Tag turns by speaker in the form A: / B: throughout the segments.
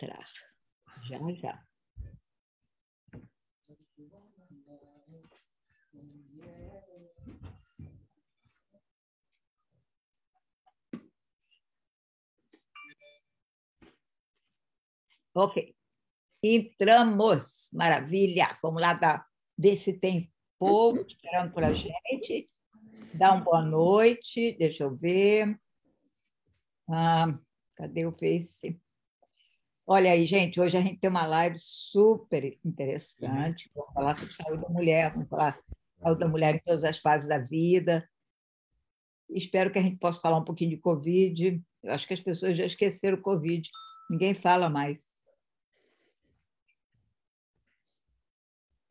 A: entrar. Já, já. Ok. Entramos. Maravilha. Vamos lá dar, ver se tem povo esperando por a gente. Dá uma boa noite. Deixa eu ver. Ah, cadê o Face? Olha aí, gente, hoje a gente tem uma live super interessante. Vamos falar sobre saúde da mulher, vamos falar sobre saúde da mulher em todas as fases da vida. Espero que a gente possa falar um pouquinho de Covid. Eu acho que as pessoas já esqueceram o Covid. Ninguém fala mais.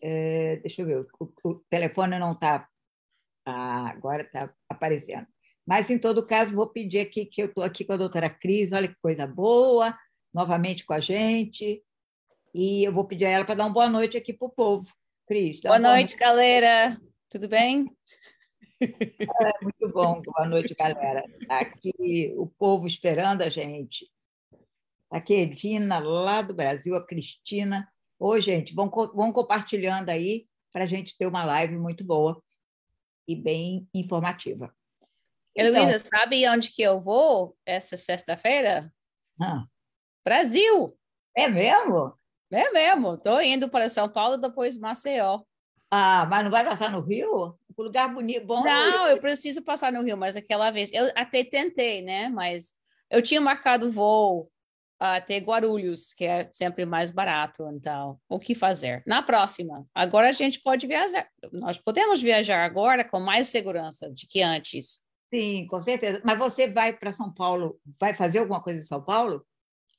A: É, deixa eu ver, o, o telefone não está. Ah, agora está aparecendo. Mas, em todo caso, vou pedir aqui que eu estou aqui com a doutora Cris, olha que coisa boa, novamente com a gente. E eu vou pedir a ela para dar uma boa noite aqui para o povo. Cris.
B: Boa, boa noite, noite, galera. Tudo bem?
A: É, muito bom. Boa noite, galera. Tá aqui o povo esperando a gente. Aqui é Edina, lá do Brasil, a Cristina, Ô, gente, vão, vão compartilhando aí para a gente ter uma live muito boa e bem informativa.
B: Heloísa, então, sabe onde que eu vou essa sexta-feira?
A: Ah.
B: Brasil!
A: É mesmo?
B: É mesmo. Estou indo para São Paulo, depois Maceió.
A: Ah, mas não vai passar no Rio? Um lugar bonito, bom.
B: Não, eu preciso passar no Rio, mas aquela vez eu até tentei, né? Mas eu tinha marcado voo até Guarulhos, que é sempre mais barato. Então, o que fazer? Na próxima. Agora a gente pode viajar. Nós podemos viajar agora com mais segurança do que antes.
A: Sim, com certeza. Mas você vai para São Paulo, vai fazer alguma coisa em São Paulo?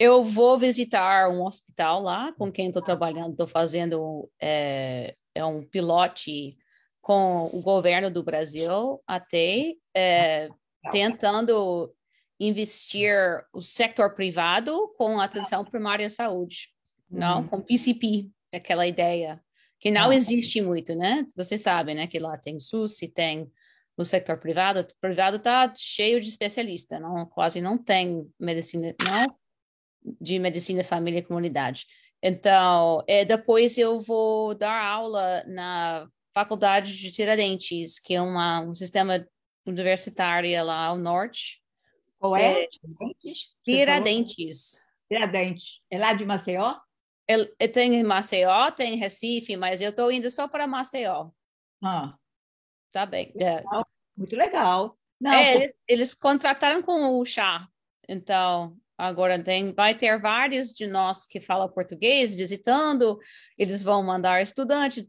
B: Eu vou visitar um hospital lá com quem estou trabalhando. Estou fazendo é, é, um pilote com o governo do Brasil até é, tentando investir o setor privado com atenção primária à saúde, não uhum. com PCP, aquela ideia que não ah. existe muito, né? Você sabe, né, que lá tem SUS e tem o setor privado, o privado está cheio de especialista, não quase não tem medicina, não de medicina família e comunidade. Então, é, depois eu vou dar aula na Faculdade de Tiradentes, que é uma, um sistema universitário lá ao norte,
A: qual é? é Tiradentes?
B: Tiradentes.
A: Tiradentes. É lá de Maceió?
B: É, tem em Maceió, tem em Recife, mas eu estou indo só para Maceió.
A: Ah.
B: Tá bem.
A: É. Muito legal.
B: Não, é, eles, eles, contrataram com o chá. Então, agora tem, vai ter vários de nós que falam português visitando. Eles vão mandar estudantes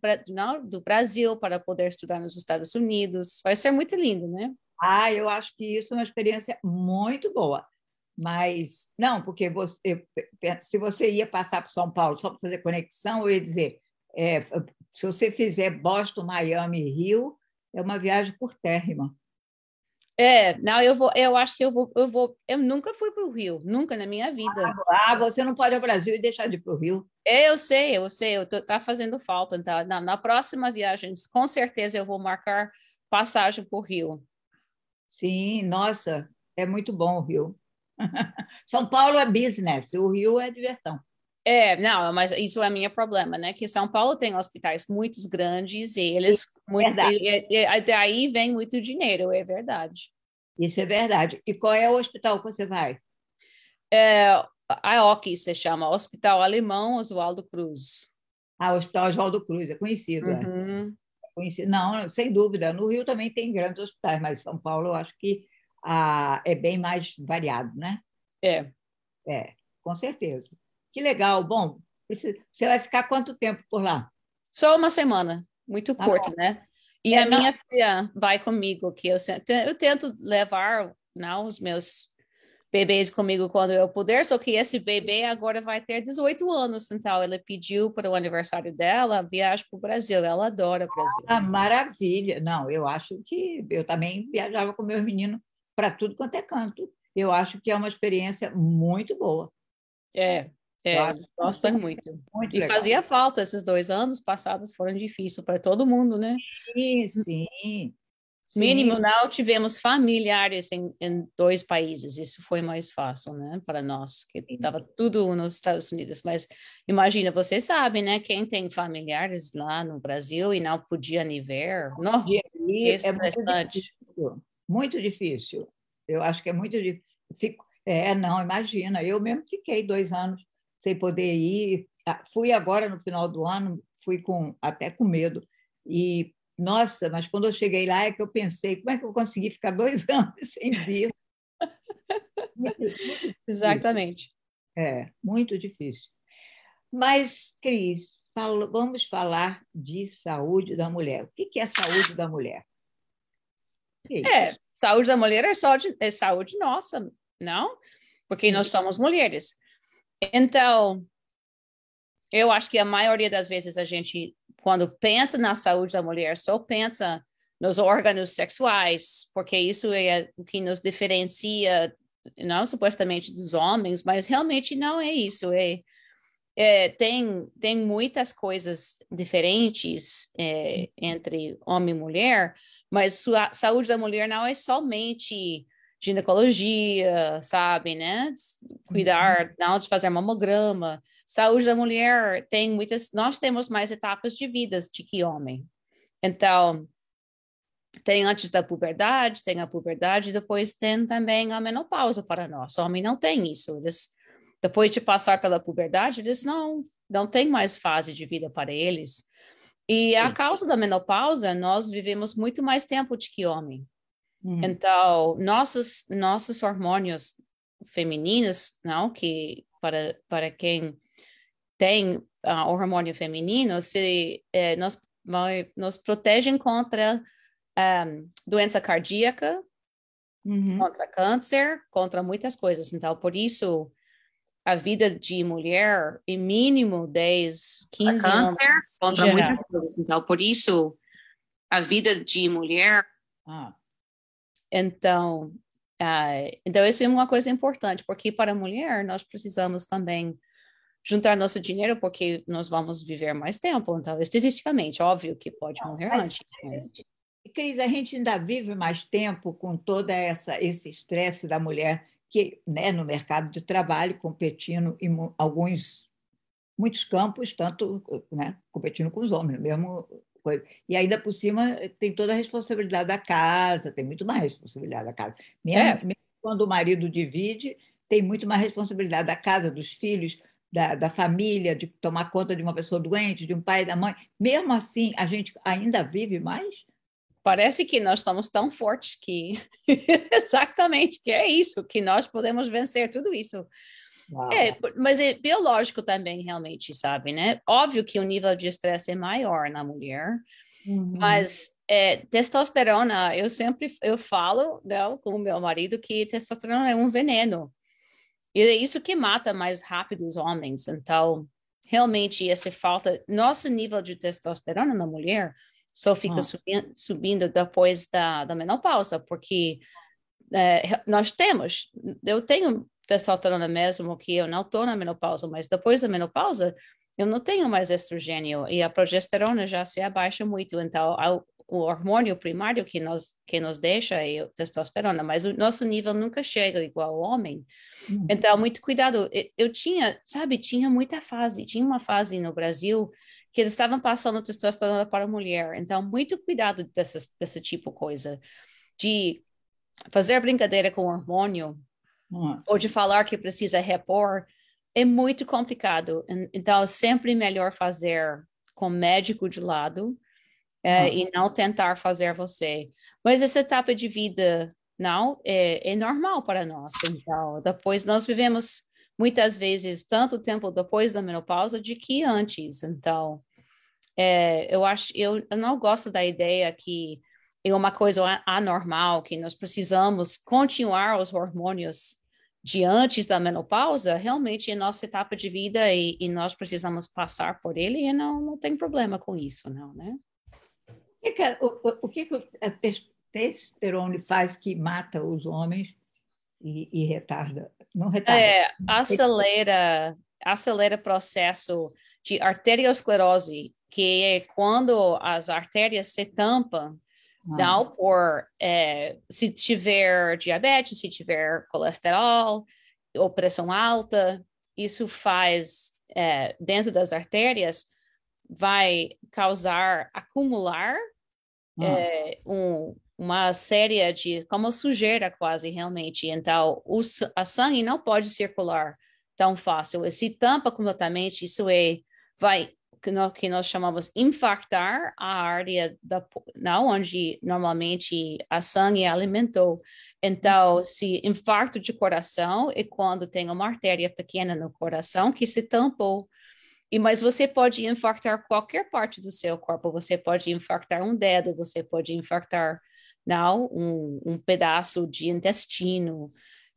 B: do Brasil para poder estudar nos Estados Unidos. Vai ser muito lindo, né?
A: Ah, eu acho que isso é uma experiência muito boa. Mas, não, porque você, se você ia passar para São Paulo só para fazer conexão, eu ia dizer: é, se você fizer Boston, Miami Rio, é uma viagem por térrima.
B: É, não, eu vou, eu acho que eu vou, eu vou, eu nunca fui para o Rio, nunca na minha vida.
A: Ah, você não pode ir ao Brasil e deixar de ir para o Rio.
B: É, eu sei, eu sei, eu tô, tá fazendo falta. Então, na, na próxima viagem, com certeza eu vou marcar passagem para o Rio.
A: Sim, nossa, é muito bom o Rio. São Paulo é business, o Rio é diversão.
B: É, não, mas isso é meu problema, né? Que São Paulo tem hospitais muito grandes e eles. Muito, e, e, e, daí vem muito dinheiro, é verdade.
A: Isso é verdade. E qual é o hospital que você vai?
B: É, a OC se chama Hospital Alemão Oswaldo Cruz.
A: Ah, Hospital Oswaldo Cruz, é conhecido. É. Uhum. É conhecido. Não, sem dúvida. No Rio também tem grandes hospitais, mas São Paulo eu acho que ah, é bem mais variado, né?
B: É.
A: É, com certeza. Que legal. Bom, você vai ficar quanto tempo por lá?
B: Só uma semana, muito ah, curto, né? E é, a minha filha vai comigo, que eu, eu tento levar não, os meus bebês comigo quando eu puder, só que esse bebê agora vai ter 18 anos, então ela pediu para o aniversário dela viagem para o Brasil, ela adora o Brasil.
A: Ah, maravilha! Não, eu acho que eu também viajava com meus meninos para tudo quanto é canto. Eu acho que é uma experiência muito boa.
B: É, é, gostam muito. muito. E legal. fazia falta esses dois anos passados foram difíceis para todo mundo, né?
A: Sim, sim.
B: Mínimo não tivemos familiares em, em, dois países, isso foi mais fácil, né, para nós, que estava tudo nos Estados Unidos. Mas imagina, você sabe, né, quem tem familiares lá no Brasil e não podia nem ver, não,
A: é muito difícil, muito difícil. Eu acho que é muito difícil. Fico, é, não, imagina, eu mesmo fiquei dois anos sem poder ir. Ah, fui agora no final do ano, fui com até com medo e nossa, mas quando eu cheguei lá é que eu pensei, como é que eu consegui ficar dois anos sem vir?
B: Exatamente.
A: É, muito difícil. Mas, Cris, falo, vamos falar de saúde da mulher. O que é saúde da mulher?
B: É, é, saúde da mulher é, só de, é saúde nossa, não? Porque nós somos mulheres. Então, eu acho que a maioria das vezes a gente quando pensa na saúde da mulher, só pensa nos órgãos sexuais, porque isso é o que nos diferencia, não supostamente dos homens, mas realmente não é isso. É, é tem, tem muitas coisas diferentes é, entre homem e mulher, mas a saúde da mulher não é somente ginecologia, sabe, né? Cuidar, uhum. não de fazer mamograma. Saúde da mulher tem muitas, nós temos mais etapas de vidas de que homem. Então, tem antes da puberdade, tem a puberdade, depois tem também a menopausa para nós. O homem não tem isso. Eles, depois de passar pela puberdade, eles não, não tem mais fase de vida para eles. E a causa da menopausa, nós vivemos muito mais tempo do que homem. Uhum. Então, nossos, nossos hormônios femininos, não, que para, para quem tem uh, hormônio feminino, se eh, nos, nos protegem contra um, ah, doença cardíaca, uhum. contra câncer, contra muitas coisas. Então, por isso, a vida de mulher, em mínimo 10, 15 câncer, anos. Contra muitas coisas. Então, por isso, a vida de mulher ah. Então, uh, então isso é uma coisa importante, porque para a mulher nós precisamos também juntar nosso dinheiro, porque nós vamos viver mais tempo. Então, estatisticamente, óbvio que pode morrer mas, antes. Mas...
A: Cris, a gente ainda vive mais tempo com toda essa esse estresse da mulher que, né, no mercado de trabalho, competindo em alguns muitos campos, tanto né, competindo com os homens, mesmo coisa. E ainda por cima tem toda a responsabilidade da casa, tem muito mais responsabilidade da casa. Mesmo, é. mesmo quando o marido divide, tem muito mais responsabilidade da casa, dos filhos, da, da, família, de tomar conta de uma pessoa doente, de um pai e da mãe. Mesmo assim, a gente ainda vive mais?
B: Parece que nós estamos tão fortes que exatamente que é isso, que nós podemos vencer tudo isso. É, mas é biológico também, realmente, sabe, né? Óbvio que o nível de estresse é maior na mulher, uhum. mas é, testosterona, eu sempre eu falo né, com o meu marido que testosterona é um veneno. E é isso que mata mais rápido os homens. Então, realmente, essa falta, nosso nível de testosterona na mulher só fica ah. subindo, subindo depois da, da menopausa, porque é, nós temos, eu tenho testosterona mesmo, que eu não estou na menopausa, mas depois da menopausa, eu não tenho mais estrogênio e a progesterona já se abaixa muito. Então, o hormônio primário que nos, que nos deixa é a testosterona, mas o nosso nível nunca chega igual ao homem. Uhum. Então, muito cuidado. Eu, eu tinha, sabe, tinha muita fase, tinha uma fase no Brasil que eles estavam passando testosterona para a mulher. Então, muito cuidado desse, desse tipo de coisa. De fazer brincadeira com hormônio Uhum. Ou de falar que precisa repor, é muito complicado. Então, sempre melhor fazer com médico de lado é, uhum. e não tentar fazer você. Mas essa etapa de vida, não, é, é normal para nós. Então, depois nós vivemos muitas vezes tanto tempo depois da menopausa de que antes. Então, é, eu acho, eu, eu não gosto da ideia que é uma coisa anormal, que nós precisamos continuar os hormônios de antes da menopausa, realmente é nossa etapa de vida e, e, nós precisamos passar por ele e não, não tem problema com isso, não, né?
A: O, o que, que a testosterona faz que mata os homens e, e retarda? Não retarda.
B: É, acelera, acelera processo de arteriosclerose, que é quando as artérias se tampam. Não por é, se tiver diabetes, se tiver colesterol ou pressão alta, isso faz é, dentro das artérias vai causar acumular ah. é, um, uma série de como sujeira quase realmente. Então, o, a sangue não pode circular tão fácil. E se tampa completamente, isso é vai que nós, que nós chamamos infartar a área da não onde normalmente a sangue alimentou. Então, uhum. se infarto de coração é quando tem uma artéria pequena no coração que se tampou. E mas você pode infartar qualquer parte do seu corpo. Você pode infartar um dedo, você pode infartar não um, um pedaço de intestino.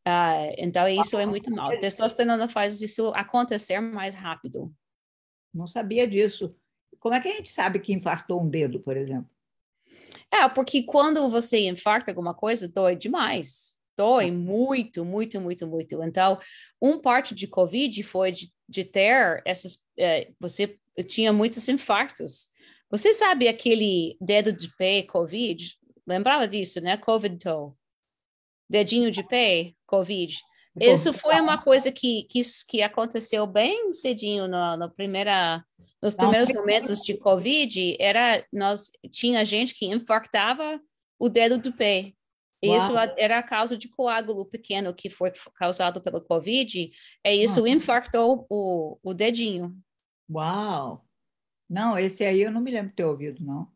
B: Uh, então isso é muito mal. A testosterona faz isso acontecer mais rápido.
A: Não sabia disso. Como é que a gente sabe que infartou um dedo, por exemplo?
B: É, porque quando você infarta alguma coisa, dói demais. Dói muito, muito, muito, muito. Então, um parte de Covid foi de, de ter essas. É, você tinha muitos infartos. Você sabe aquele dedo de pé Covid? Lembrava disso, né? Covid toe. Dedinho de pé, Covid. Isso foi uma coisa que, que, que aconteceu bem cedinho no, no primeira, nos primeiros momentos de Covid. Era nós tinha gente que infartava o dedo do pé. Isso era a causa de coágulo pequeno que foi causado pelo Covid. E isso Uau. infartou o, o dedinho.
A: Uau! Não, esse aí eu não me lembro de ter ouvido, não.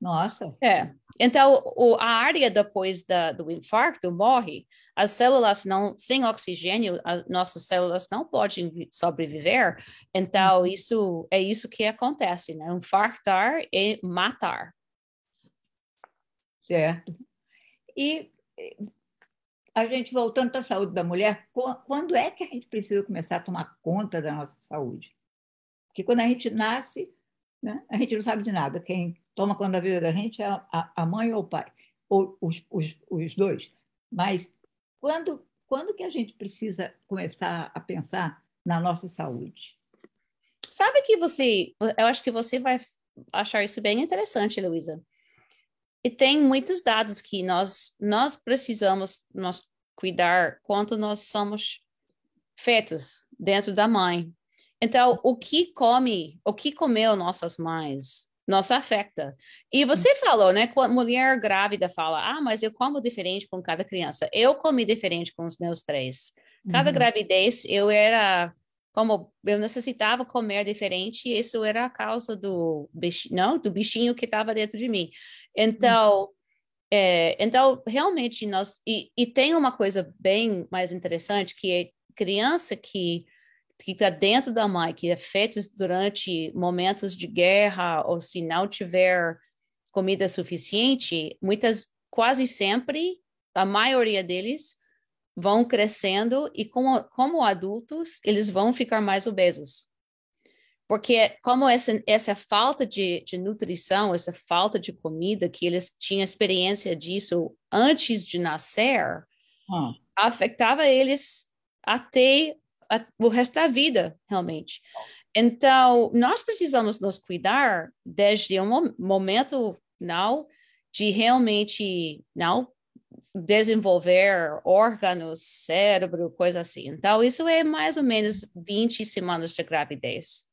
A: Nossa.
B: É. Então, o, a área depois da, do infarto morre. As células não, sem oxigênio, as nossas células não podem sobreviver. Então, uhum. isso é isso que acontece, né? Infartar e matar.
A: Certo. E a gente voltando para a saúde da mulher, quando é que a gente precisa começar a tomar conta da nossa saúde? Porque quando a gente nasce, né, a gente não sabe de nada. Quem toma conta da vida da gente é a, a mãe ou o pai, ou os, os, os dois. Mas quando, quando que a gente precisa começar a pensar na nossa saúde?
B: Sabe que você, eu acho que você vai achar isso bem interessante, Luísa. E tem muitos dados que nós nós precisamos nós cuidar quando nós somos fetos dentro da mãe. Então, o que come, o que comeu nossas mães, nossa afeta. E você falou, né? Quando mulher grávida fala, ah, mas eu como diferente com cada criança. Eu comi diferente com os meus três. Cada uhum. gravidez eu era como eu necessitava comer diferente, isso era a causa do bichinho, não, do bichinho que estava dentro de mim. Então, uhum. é, então realmente nós e, e tem uma coisa bem mais interessante que é criança que que está dentro da mãe, que é feito durante momentos de guerra, ou se não tiver comida suficiente, muitas, quase sempre, a maioria deles vão crescendo e como, como adultos, eles vão ficar mais obesos. Porque como essa, essa falta de, de nutrição, essa falta de comida, que eles tinham experiência disso antes de nascer, hum. afetava eles até a, o resto da vida, realmente. Então, nós precisamos nos cuidar desde um momento não de realmente não desenvolver órgãos, cérebro, coisa assim. Então, isso é mais ou menos 20 semanas de gravidez.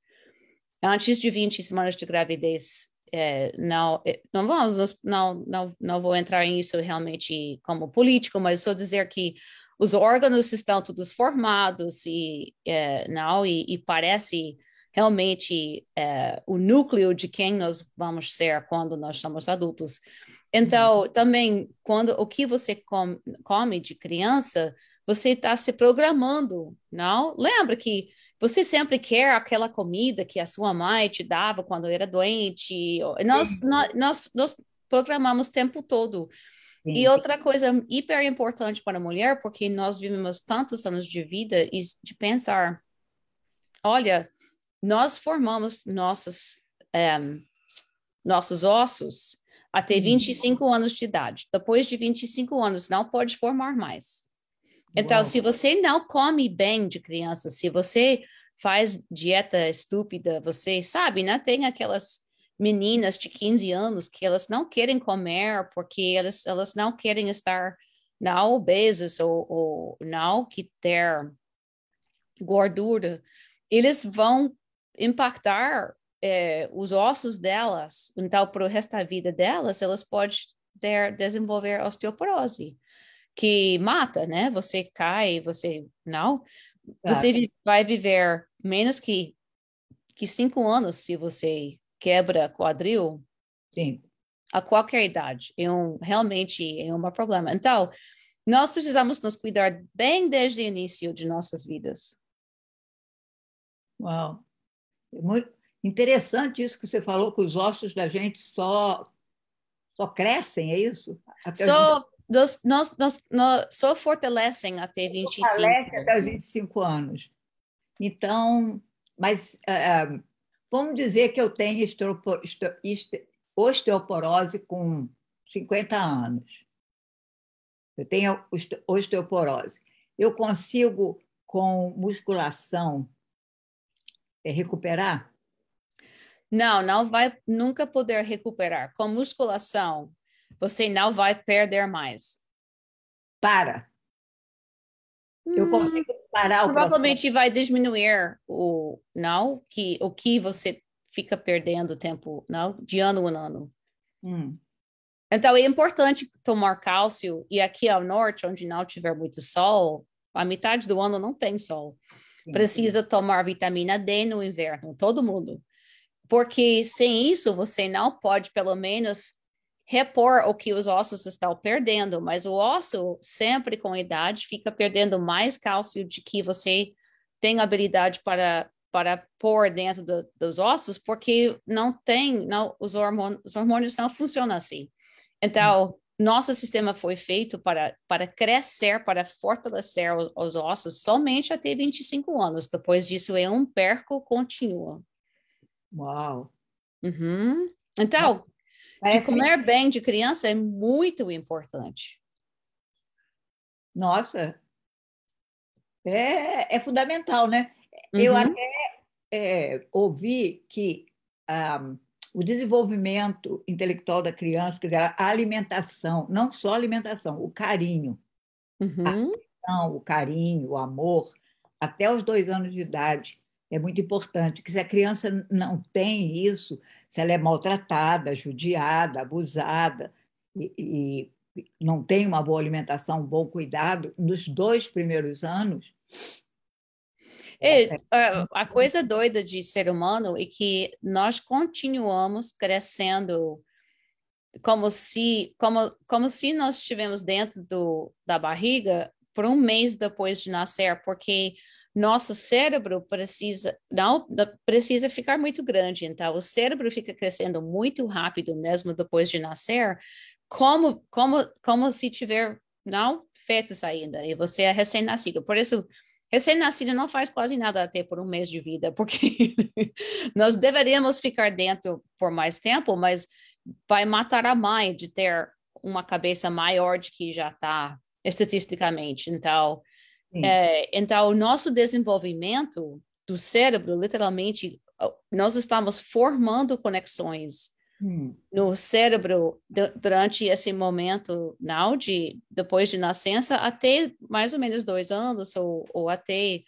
B: Antes de 20 semanas de gravidez, é, não, é, não vamos, não, não, não vou entrar nisso realmente como político, mas só dizer que os órgãos estão todos formados e é, não e, e, parece realmente é, o núcleo de quem nós vamos ser quando nós somos adultos. Então, uhum. também quando o que você come, come de criança, você está se programando, não? Lembra que você sempre quer aquela comida que a sua mãe te dava quando era doente. Nós, nós, nós, nós programamos o tempo todo. E outra coisa hiper importante para a mulher, porque nós vivemos tantos anos de vida, e de pensar, olha, nós formamos nossos, um, eh, nossos ossos até 25 uhum. anos de idade. Depois de 25 anos, não pode formar mais. Então, Uau. se você não come bem de criança, se você faz dieta estúpida, você sabe, né? Tem aquelas meninas de 15 anos que elas não querem comer porque elas, elas não querem estar não obesas ou, ou não que ter gordura, eles vão impactar é, os ossos delas. Então, para o resto da vida delas, elas podem ter, desenvolver osteoporose, que mata, né? Você cai, você não. Você vai viver menos que, que cinco anos se você quebra quadril.
A: Sim.
B: A qualquer idade. É um, realmente é um problema. Então, nós precisamos nos cuidar bem desde o início de nossas vidas.
A: Uau! É muito interessante isso que você falou, que os ossos da gente só, só crescem, é isso?
B: Até só, nós, nós, nós, nós, só fortalecem até 25
A: Fortalece até 25 anos. Então, mas uh, vamos dizer que eu tenho osteoporose com 50 anos. Eu tenho osteoporose. Eu consigo, com musculação, é recuperar?
B: Não, não vai nunca poder recuperar. Com musculação, você não vai perder mais.
A: Para. Eu hum, consigo parar o
B: Provavelmente processo. vai diminuir o não que o que você fica perdendo tempo não de ano em ano. Hum. Então é importante tomar cálcio e aqui ao norte, onde não tiver muito sol, a metade do ano não tem sol precisa tomar vitamina D no inverno, todo mundo. Porque sem isso, você não pode, pelo menos, repor o que os ossos estão perdendo, mas o osso, sempre com idade, fica perdendo mais cálcio de que você tem habilidade para, para pôr dentro do, dos ossos, porque não tem, não, os, hormônios, os hormônios não funcionam assim. Então, nosso sistema foi feito para, para crescer, para fortalecer os, os, ossos somente até 25 anos. Depois disso, é um perco contínuo.
A: Uau!
B: Uhum. Então, Parece... de comer bem de criança é muito importante.
A: Nossa! É, é fundamental, né? Uhum. Eu até é, ouvi que... Um, ah, o desenvolvimento intelectual da criança, quer dizer, a alimentação, não só a alimentação, o carinho. Uhum. A o carinho, o amor, até os dois anos de idade, é muito importante. Que se a criança não tem isso, se ela é maltratada, judiada, abusada, e, e não tem uma boa alimentação, um bom cuidado, nos dois primeiros anos,
B: é, a, a coisa doida de ser humano é que nós continuamos crescendo como se como, como se nós estivemos dentro do, da barriga por um mês depois de nascer, porque nosso cérebro precisa não precisa ficar muito grande, então o cérebro fica crescendo muito rápido mesmo depois de nascer, como como como se tiver não fetos ainda e você é recém-nascido. Por isso Recém-nascido não faz quase nada até por um mês de vida, porque nós deveríamos ficar dentro por mais tempo, mas vai matar a mãe de ter uma cabeça maior de que já está estatisticamente. Então, é, então, o nosso desenvolvimento do cérebro, literalmente, nós estamos formando conexões hum. no cérebro durante esse momento, não de depois de nascença até mais ou menos dois anos ou, ou até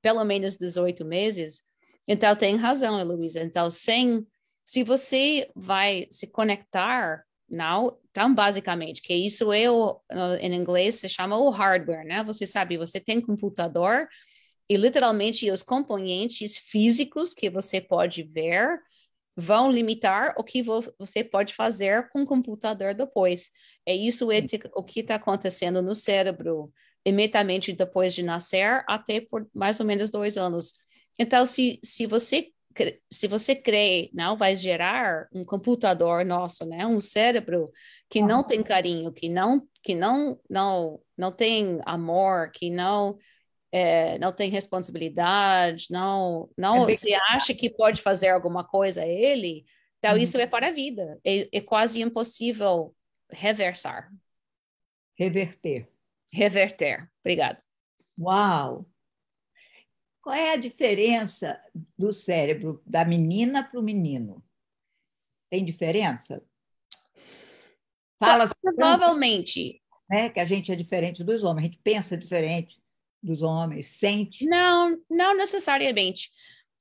B: pelo menos 18 meses. Então tem razão, Heloísa. Então, sem se você vai se conectar não, tão basicamente, que isso é o, em inglês se chama o hardware, né? Você sabe, você tem computador e literalmente os componentes físicos que você pode ver vão limitar o que vo você pode fazer com o computador depois. É isso é o que está acontecendo no cérebro imediatamente depois de nascer até por mais ou menos dois anos. Então, se, se você se você crê, não vai gerar um computador nosso, né, um cérebro que não tem carinho, que não que não não não tem amor, que não é, não tem responsabilidade, não, não é se acha que pode fazer alguma coisa a ele, então uhum. isso é para a vida. É, é quase impossível reversar.
A: Reverter.
B: Reverter. Obrigada.
A: Uau! Qual é a diferença do cérebro da menina para o menino? Tem diferença? Fala
B: provavelmente.
A: Né, que a gente é diferente dos homens, a gente pensa diferente dos homens, sente.
B: Não, não necessariamente.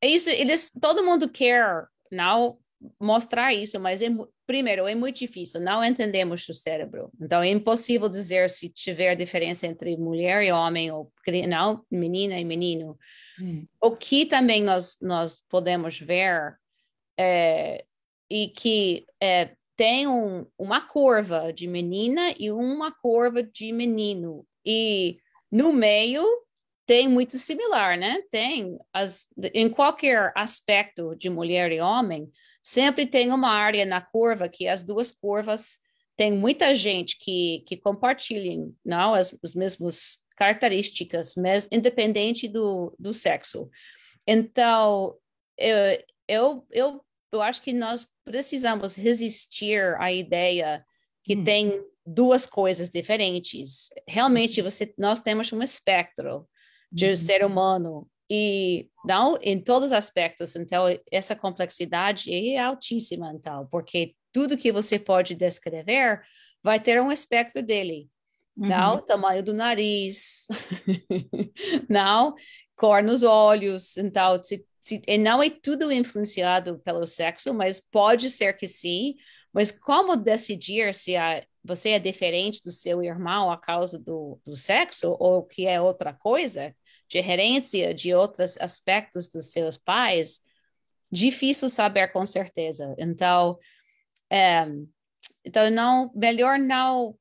B: É isso, eles, todo mundo quer não mostrar isso, mas é, primeiro é muito difícil, não entendemos o cérebro, então é impossível dizer se tiver diferença entre mulher e homem ou não menina e menino. Hum. O que também nós nós podemos ver é, e que é, tem um, uma curva de menina e uma curva de menino e no meio tem muito similar, né? Tem as, em qualquer aspecto de mulher e homem, sempre tem uma área na curva que as duas curvas tem muita gente que, que compartilham não as, as mesmas características, mas independente do, do sexo. Então, eu, eu, eu, eu acho que nós precisamos resistir à ideia que hum. tem duas coisas diferentes. Realmente, uhum. você, nós temos um espectro de uhum. ser humano e não em todos os aspectos. Então, essa complexidade é altíssima, então, porque tudo que você pode descrever vai ter um espectro dele. Uhum. Não, tamanho do nariz, não, cor nos olhos, então, se, se, e não é tudo influenciado pelo sexo, mas pode ser que sim, mas como decidir se a, você é diferente do seu irmão a causa do, do sexo ou que é outra coisa, de herência de outros aspectos dos seus pais, difícil saber com certeza. Então, é, então não melhor não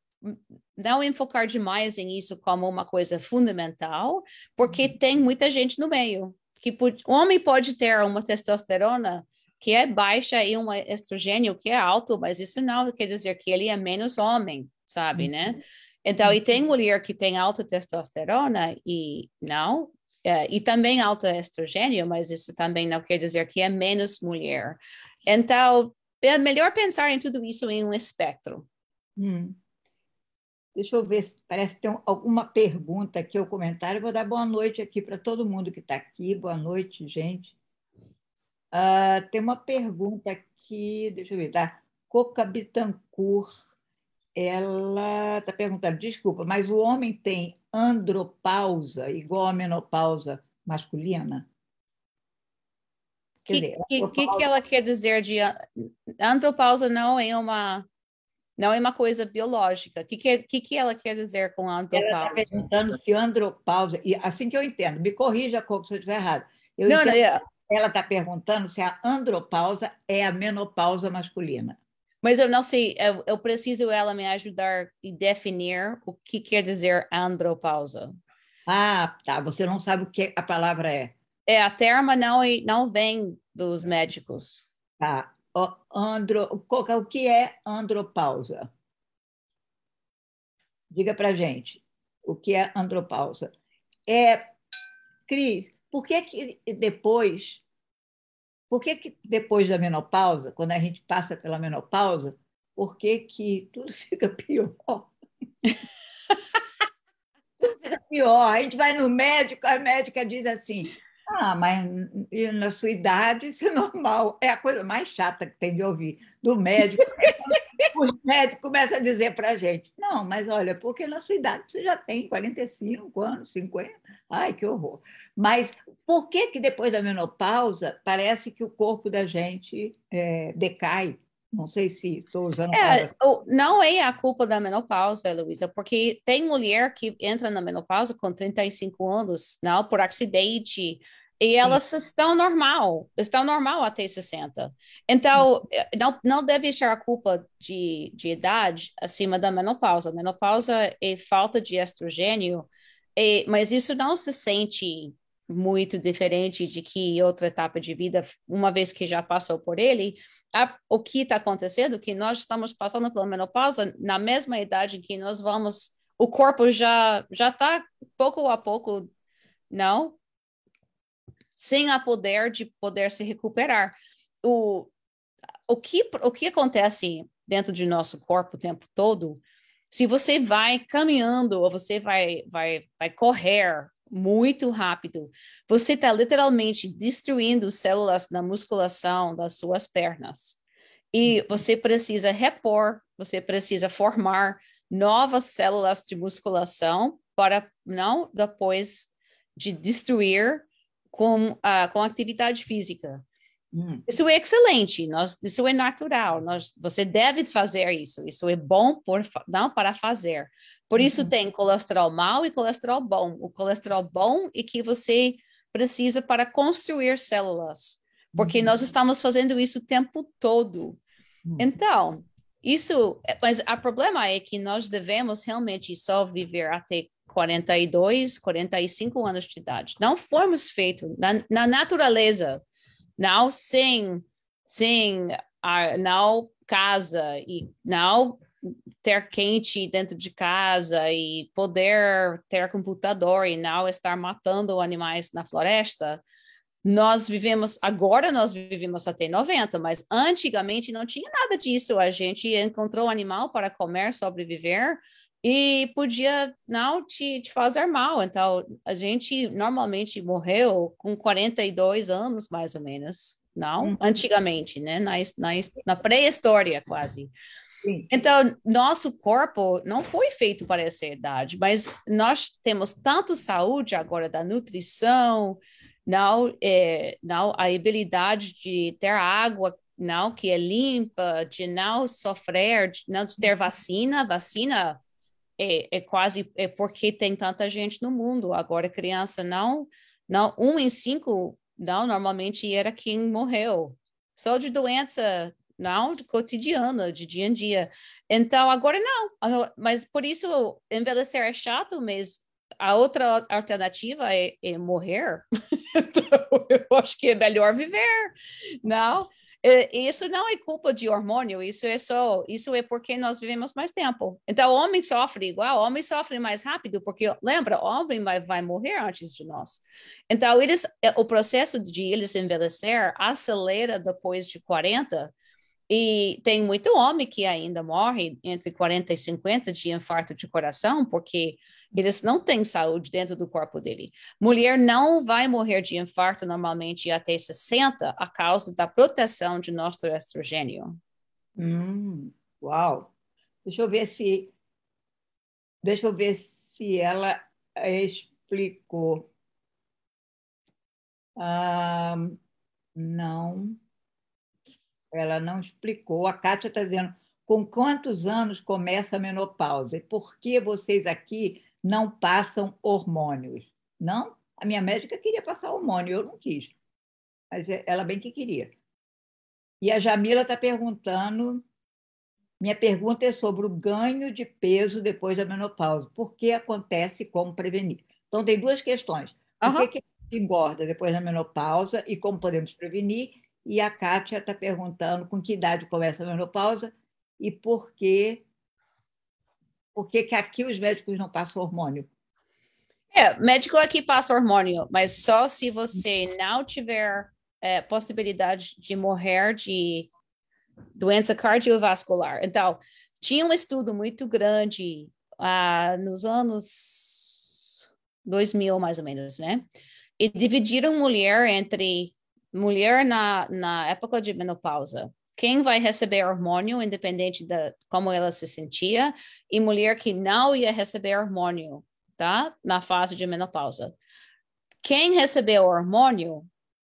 B: não enfocar demais em isso como uma coisa fundamental, porque uhum. tem muita gente no meio que o homem pode ter uma testosterona que é baixa e um estrogênio que é alto, mas isso não quer dizer que ele é menos homem, sabe, né? Então, e tem uhum. mulher que tem alta testosterona e não, é, e também alta estrogênio, mas isso também não quer dizer que é menos mulher. Então, é melhor pensar em tudo isso em um espectro.
A: Hum. Deixa eu ver, parece que tem alguma pergunta aqui ou comentário. Vou dar boa noite aqui para todo mundo que está aqui. Boa noite, gente. Uh, tem uma pergunta aqui, deixa eu ver, da Coca Bitancourt ela está perguntando, desculpa, mas o homem tem andropausa igual a menopausa masculina?
B: O que, que, que, ela quer dizer de andropausa não é uma não é uma coisa biológica. O que, que, que, ela quer dizer com andropausa? Ela está
A: perguntando se andropausa, e assim que eu entendo, me corrija se eu estiver errado. Eu não, não, é. Ela está perguntando se a andropausa é a menopausa masculina.
B: Mas eu não sei, eu, eu preciso ela me ajudar e definir o que quer dizer andropausa.
A: Ah, tá. Você não sabe o que a palavra é.
B: É, a terma não, não vem dos médicos.
A: Tá. O, andro, o que é andropausa? Diga para gente o que é andropausa. É, Cris, por que, que depois por que, que depois da menopausa, quando a gente passa pela menopausa, por que, que tudo fica pior? tudo fica pior. A gente vai no médico, a médica diz assim: ah, mas na sua idade isso é normal. É a coisa mais chata que tem de ouvir do médico. o médico começa a dizer para a gente: não, mas olha, porque na sua idade você já tem 45 anos, 50. Ai, que horror. Mas por que, que depois da menopausa parece que o corpo da gente é, decai? Não sei se estou usando.
B: É, não é a culpa da menopausa, Luísa, porque tem mulher que entra na menopausa com 35 anos, não por acidente, e elas estão normal, estão normal até 60. Então, não, não deve achar a culpa de, de idade acima da menopausa. Menopausa é falta de estrogênio, e, mas isso não se sente muito diferente de que outra etapa de vida, uma vez que já passou por ele. A, o que está acontecendo, que nós estamos passando pela menopausa na mesma idade em que nós vamos, o corpo já já está pouco a pouco, não sem a poder de poder se recuperar. O, o, que, o que acontece dentro de nosso corpo o tempo todo, se você vai caminhando ou você vai, vai, vai correr muito rápido, você está literalmente destruindo células da musculação das suas pernas. E você precisa repor, você precisa formar novas células de musculação para não depois de destruir com, uh, com atividade física. Hum. Isso é excelente, nós, isso é natural, nós, você deve fazer isso, isso é bom por, não para fazer. Por isso uhum. tem colesterol mau e colesterol bom. O colesterol bom é que você precisa para construir células, porque uhum. nós estamos fazendo isso o tempo todo. Uhum. Então, isso, mas o problema é que nós devemos realmente só viver até 42, 45 anos de idade. Não fomos feitos na, na natureza não sem, sem uh, não casa e não ter quente dentro de casa e poder ter computador e não estar matando animais na floresta, nós vivemos, agora nós vivemos até 90, mas antigamente não tinha nada disso. A gente encontrou animal para comer, sobreviver, e podia não te, te fazer mal. Então, a gente normalmente morreu com 42 anos, mais ou menos, não? Uhum. Antigamente, né? Na, na, na pré-história, quase. Sim. Então, nosso corpo não foi feito para essa idade, mas nós temos tanto saúde agora da nutrição, não, é, não a habilidade de ter água não que é limpa, de não sofrer, de não ter vacina, vacina é, é quase é porque tem tanta gente no mundo. Agora, criança não, não, um em cinco, não, normalmente era quem morreu. Só de doença, não, cotidiana, de dia em dia. Então, agora não. Mas por isso, envelhecer é chato, mas a outra alternativa é, é morrer. então, eu acho que é melhor viver, não? É, isso não é culpa de hormônio, isso é só, isso é porque nós vivemos mais tempo. Então, o homem sofre igual, o homem sofre mais rápido, porque, lembra, o homem vai, vai morrer antes de nós. Então, eles, é, o processo de eles envelhecer acelera depois de 40, e tem muito homem que ainda morre entre 40 e 50 de infarto de coração, porque eles não têm saúde dentro do corpo dele. Mulher não vai morrer de infarto normalmente até 60 a causa da proteção de nosso estrogênio.
A: Hum, uau! Deixa eu ver se deixa eu ver se ela explicou. Ah, não, ela não explicou. A Kátia está dizendo com quantos anos começa a menopausa e por que vocês aqui não passam hormônios. Não, a minha médica queria passar hormônio, eu não quis. Mas é, ela bem que queria. E a Jamila está perguntando. Minha pergunta é sobre o ganho de peso depois da menopausa. Por que acontece e como prevenir? Então, tem duas questões. Por uhum. que, que engorda depois da menopausa e como podemos prevenir? E a Kátia está perguntando com que idade começa a menopausa e por que por que, que aqui os médicos não passam hormônio?
B: É, médico aqui passa hormônio, mas só se você não tiver é, possibilidade de morrer de doença cardiovascular. Então, tinha um estudo muito grande ah, nos anos 2000, mais ou menos, né? E dividiram mulher entre mulher na, na época de menopausa quem vai receber hormônio, independente de como ela se sentia, e mulher que não ia receber hormônio, tá? Na fase de menopausa. Quem recebeu hormônio,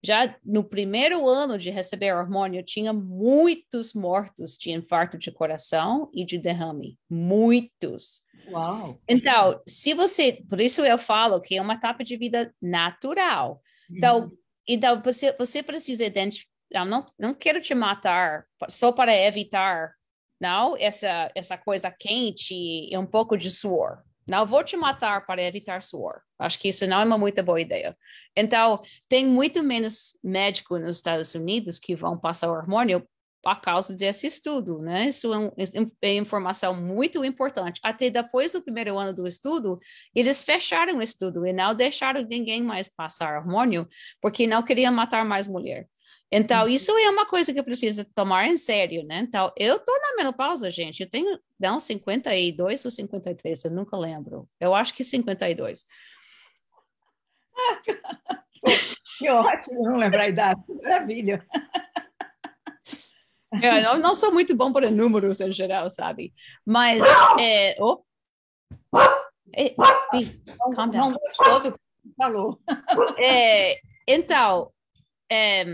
B: já no primeiro ano de receber hormônio, tinha muitos mortos de infarto de coração e de derrame. Muitos.
A: Uau!
B: Então, se você. Por isso eu falo que é uma etapa de vida natural. Então, uhum. então você, você precisa identificar eu não, não quero te matar só para evitar não essa essa coisa quente e um pouco de suor. Não vou te matar para evitar suor. Acho que isso não é uma muito boa ideia. Então, tem muito menos médicos nos Estados Unidos que vão passar hormônio a causa desse estudo, né? Isso é, um, é, informação muito importante. Até depois do primeiro ano do estudo, eles fecharam o estudo e não deixaram ninguém mais passar hormônio, porque não queriam matar mais mulher. Então, uhum. isso é uma coisa que precisa tomar em sério, né? Então, eu estou na menopausa, gente. Eu tenho, não, 52 ou 53, eu nunca lembro. Eu acho que 52.
A: que ótimo não lembrar a idade. Maravilha.
B: Eu não, sou muito bom para números em geral, sabe? Mas. É, oh. é,
A: não, não gostou do que você falou.
B: É, então. É,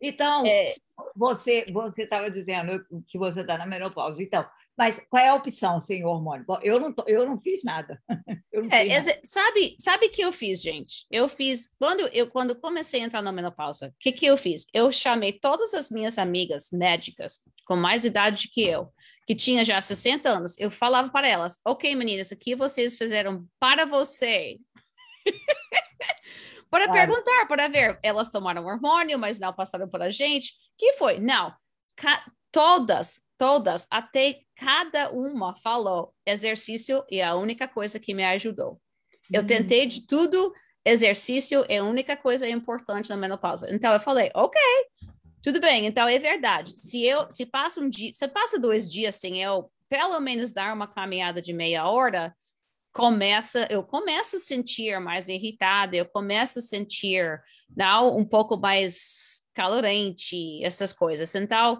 A: então, é, você você estava dizendo que você está na menopausa. Então, mas qual é a opção sem hormônio? Eu não, tô, eu não fiz nada.
B: Não é, fiz nada. Sabe, sabe que eu fiz, gente? Eu fiz quando eu quando comecei a entrar na menopausa. O que que eu fiz? Eu chamei todas as minhas amigas médicas com mais idade que eu, que tinha já 60 anos. Eu falava para elas: "OK, meninas, aqui vocês fizeram para você." para claro. perguntar, para ver. Elas tomaram hormônio, mas não passaram para a gente. Que foi? Não. todas, todas, até cada uma falou exercício é a única coisa que me ajudou. Eu uhum. tentei de tudo, exercício é a única coisa importante na menopausa. Então eu falei, ok, tudo bem. Então é verdade. Se eu se passa um dia, se passa dois dias sem eu pelo menos dar uma caminhada de meia hora, começa, eu começo a sentir mais irritada, eu começo a sentir não, um pouco mais calorente, essas coisas. Então,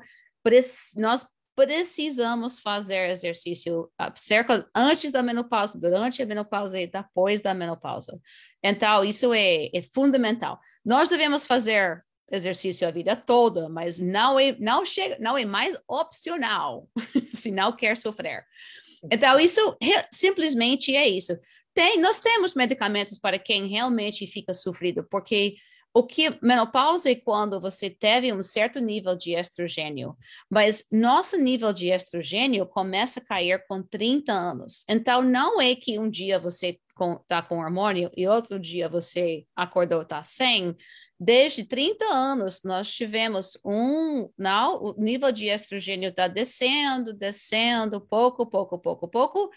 B: nós precisamos fazer exercício cerca antes da menopausa, durante a menopausa e depois da menopausa. Então, isso é, é fundamental. Nós devemos fazer exercício a vida toda, mas não é, não chega, não é mais opcional se não quer sofrer. Então, isso simplesmente é isso. Tem, nós temos medicamentos para quem realmente fica sofrido, porque o que menopausa é quando você teve um certo nível de estrogênio, mas nosso nível de estrogênio começa a cair com 30 anos. Então, não é que um dia você está com hormônio e outro dia você acordou está sem. Desde 30 anos, nós tivemos um. Não, o nível de estrogênio está descendo, descendo, pouco, pouco, pouco, pouco.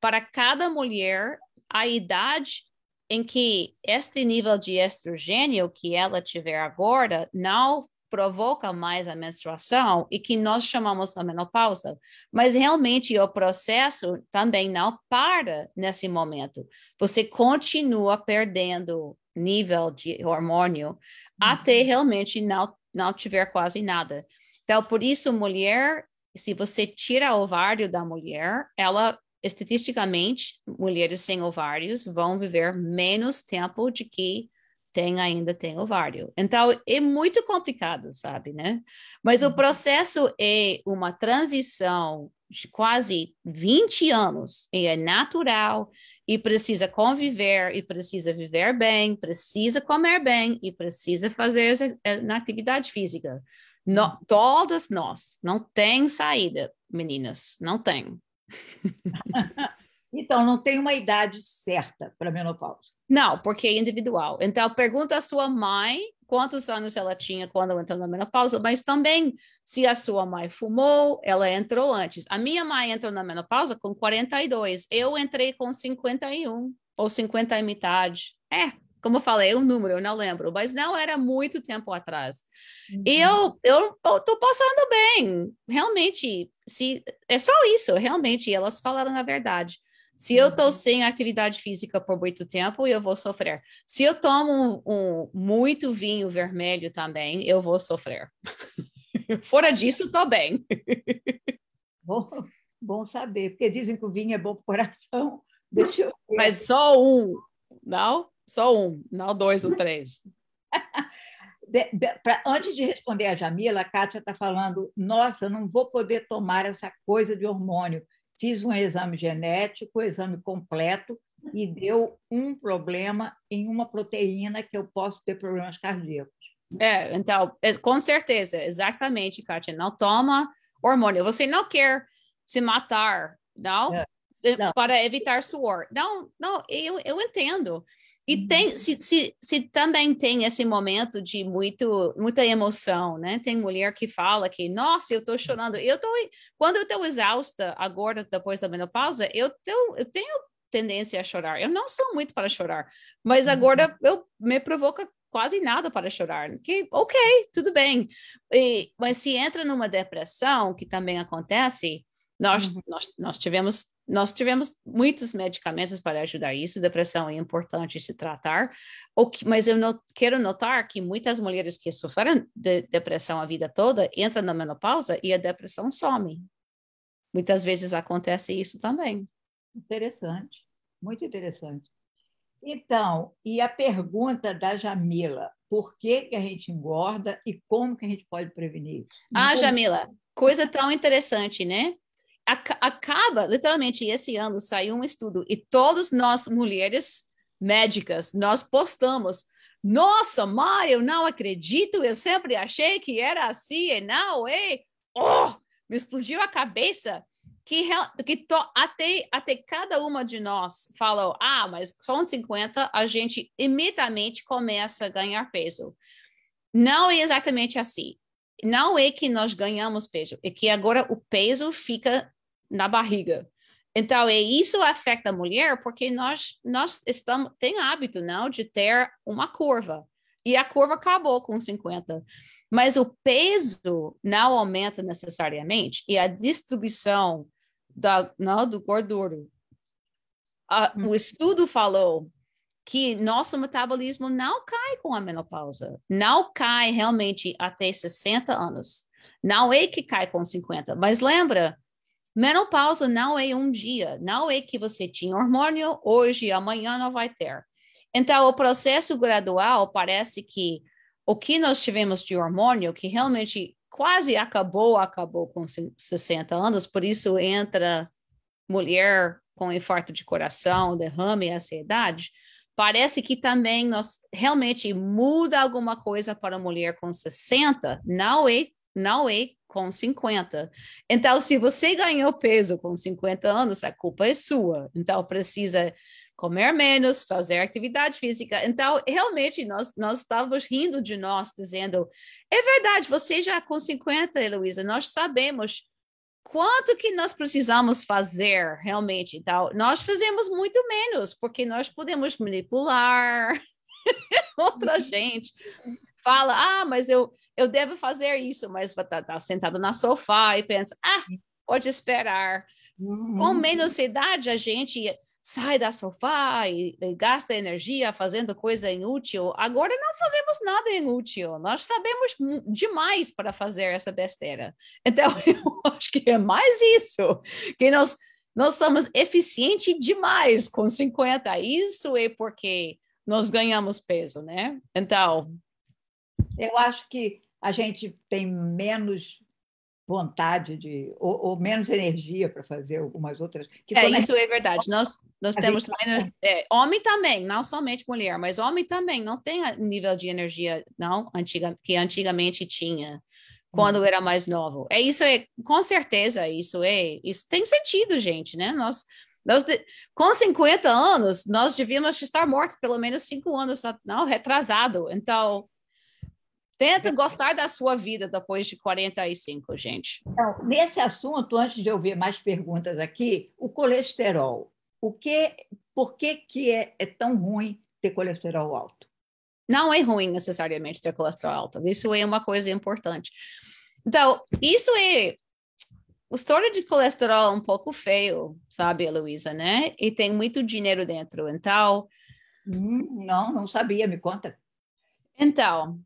B: Para cada mulher, a idade em que este nível de estrogênio que ela tiver agora não provoca mais a menstruação e que nós chamamos de menopausa, mas realmente o processo também não para nesse momento. Você continua perdendo nível de hormônio uhum. até realmente não não tiver quase nada. Então, por isso, mulher, se você tira o ovário da mulher, ela estatisticamente, mulheres sem ovários vão viver menos tempo de que tem ainda tem ovário. Então é muito complicado, sabe, né? Mas o uhum. processo é uma transição de quase 20 anos e é natural e precisa conviver e precisa viver bem, precisa comer bem e precisa fazer na atividade física. No, uhum. todas nós não tem saída, meninas, não tem.
A: então, não tem uma idade certa para menopausa.
B: Não, porque é individual. Então, pergunta à sua mãe quantos anos ela tinha quando entrou na menopausa, mas também se a sua mãe fumou, ela entrou antes. A minha mãe entrou na menopausa com 42, eu entrei com 51 ou 50 e metade. É, como eu falei, um número, eu não lembro, mas não era muito tempo atrás. Uhum. E eu, eu, tô passando bem, realmente, se é só isso, realmente, elas falaram a verdade. Se eu tô uhum. sem atividade física por muito tempo, eu vou sofrer. Se eu tomo um, um muito vinho vermelho também, eu vou sofrer. Fora disso, tô bem.
A: bom, bom saber, porque dizem que o vinho é bom para o coração. Deixa eu
B: ver. Mas só um, não? Só um, não dois ou três.
A: De, de, pra, antes de responder a Jamila, a Kátia está falando: nossa, não vou poder tomar essa coisa de hormônio. Fiz um exame genético, exame completo, e deu um problema em uma proteína que eu posso ter problemas cardíacos.
B: É, então, é, com certeza, exatamente, Kátia. Não toma hormônio. Você não quer se matar, não? É, não. Para evitar suor. Não, não, eu, eu entendo. E uhum. tem, se, se, se também tem esse momento de muito, muita emoção, né? Tem mulher que fala que, nossa, eu estou chorando. Eu tô, quando eu estou exausta agora, depois da menopausa, eu, tô, eu tenho tendência a chorar. Eu não sou muito para chorar, mas uhum. agora eu me provoca quase nada para chorar. Que, ok, tudo bem. E, mas se entra numa depressão, que também acontece, nós, uhum. nós, nós tivemos nós tivemos muitos medicamentos para ajudar isso, depressão é importante se tratar, que, mas eu não, quero notar que muitas mulheres que sofreram de depressão a vida toda entram na menopausa e a depressão some. Muitas vezes acontece isso também.
A: Interessante, muito interessante. Então, e a pergunta da Jamila, por que, que a gente engorda e como que a gente pode prevenir?
B: Ah, Jamila, coisa tão interessante, né? Acaba, literalmente, esse ano saiu um estudo e todas nós mulheres médicas, nós postamos, nossa, mãe, eu não acredito, eu sempre achei que era assim e não é. Oh, me explodiu a cabeça que, que to, até, até cada uma de nós falou, ah, mas com 50 a gente imediatamente começa a ganhar peso. Não é exatamente assim. Não é que nós ganhamos peso, é que agora o peso fica na barriga. Então, é isso afeta a mulher porque nós nós estamos tem hábito não de ter uma curva e a curva acabou com 50. Mas o peso não aumenta necessariamente e a distribuição da não, do gordura. A. O estudo falou que nosso metabolismo não cai com a menopausa, não cai realmente até 60 anos. Não é que cai com 50, mas lembra, Menopausa não é um dia, não é que você tinha hormônio hoje amanhã não vai ter. Então, o processo gradual parece que o que nós tivemos de hormônio, que realmente quase acabou, acabou com 60 anos, por isso entra mulher com infarto de coração, derrame, ansiedade, parece que também nós realmente muda alguma coisa para a mulher com 60, não é, não é com 50. Então, se você ganhou peso com 50 anos, a culpa é sua. Então, precisa comer menos, fazer atividade física. Então, realmente, nós, nós estávamos rindo de nós, dizendo: é verdade, você já com 50, Heloísa, nós sabemos quanto que nós precisamos fazer realmente. Então, nós fazemos muito menos, porque nós podemos manipular outra gente. Fala, ah, mas eu, eu devo fazer isso, mas estar tá, tá sentado na sofá e pensa, ah, pode esperar. Uhum. Com menos idade, a gente sai da sofá e, e, gasta energia fazendo coisa inútil. Agora não fazemos nada inútil. Nós sabemos demais para fazer essa besteira. Então, eu acho que é mais isso, que nós nós estamos eficientes demais com 50. Isso é porque nós ganhamos peso, né? Então,
A: eu acho que a gente tem menos vontade de ou, ou menos energia para fazer algumas outras.
B: é isso é verdade. Nós nós temos menos, é, homem também, não somente mulher, mas homem também não tem nível de energia não antiga que antigamente tinha quando hum. era mais novo. É isso é com certeza isso é isso tem sentido, gente, né? Nós nós, com 50 anos, nós devíamos estar mortos pelo menos cinco anos não, retrasado. Então, Tenta gostar da sua vida depois de 45, gente.
A: Então, nesse assunto, antes de eu ver mais perguntas aqui, o colesterol. O que, por que, que é, é tão ruim ter colesterol alto?
B: Não é ruim necessariamente ter colesterol alto. Isso é uma coisa importante. Então, isso é a história de colesterol é um pouco feio, sabe, Heloísa, né? E tem muito dinheiro dentro. Então.
A: Hum, não, não sabia, me conta.
B: Então,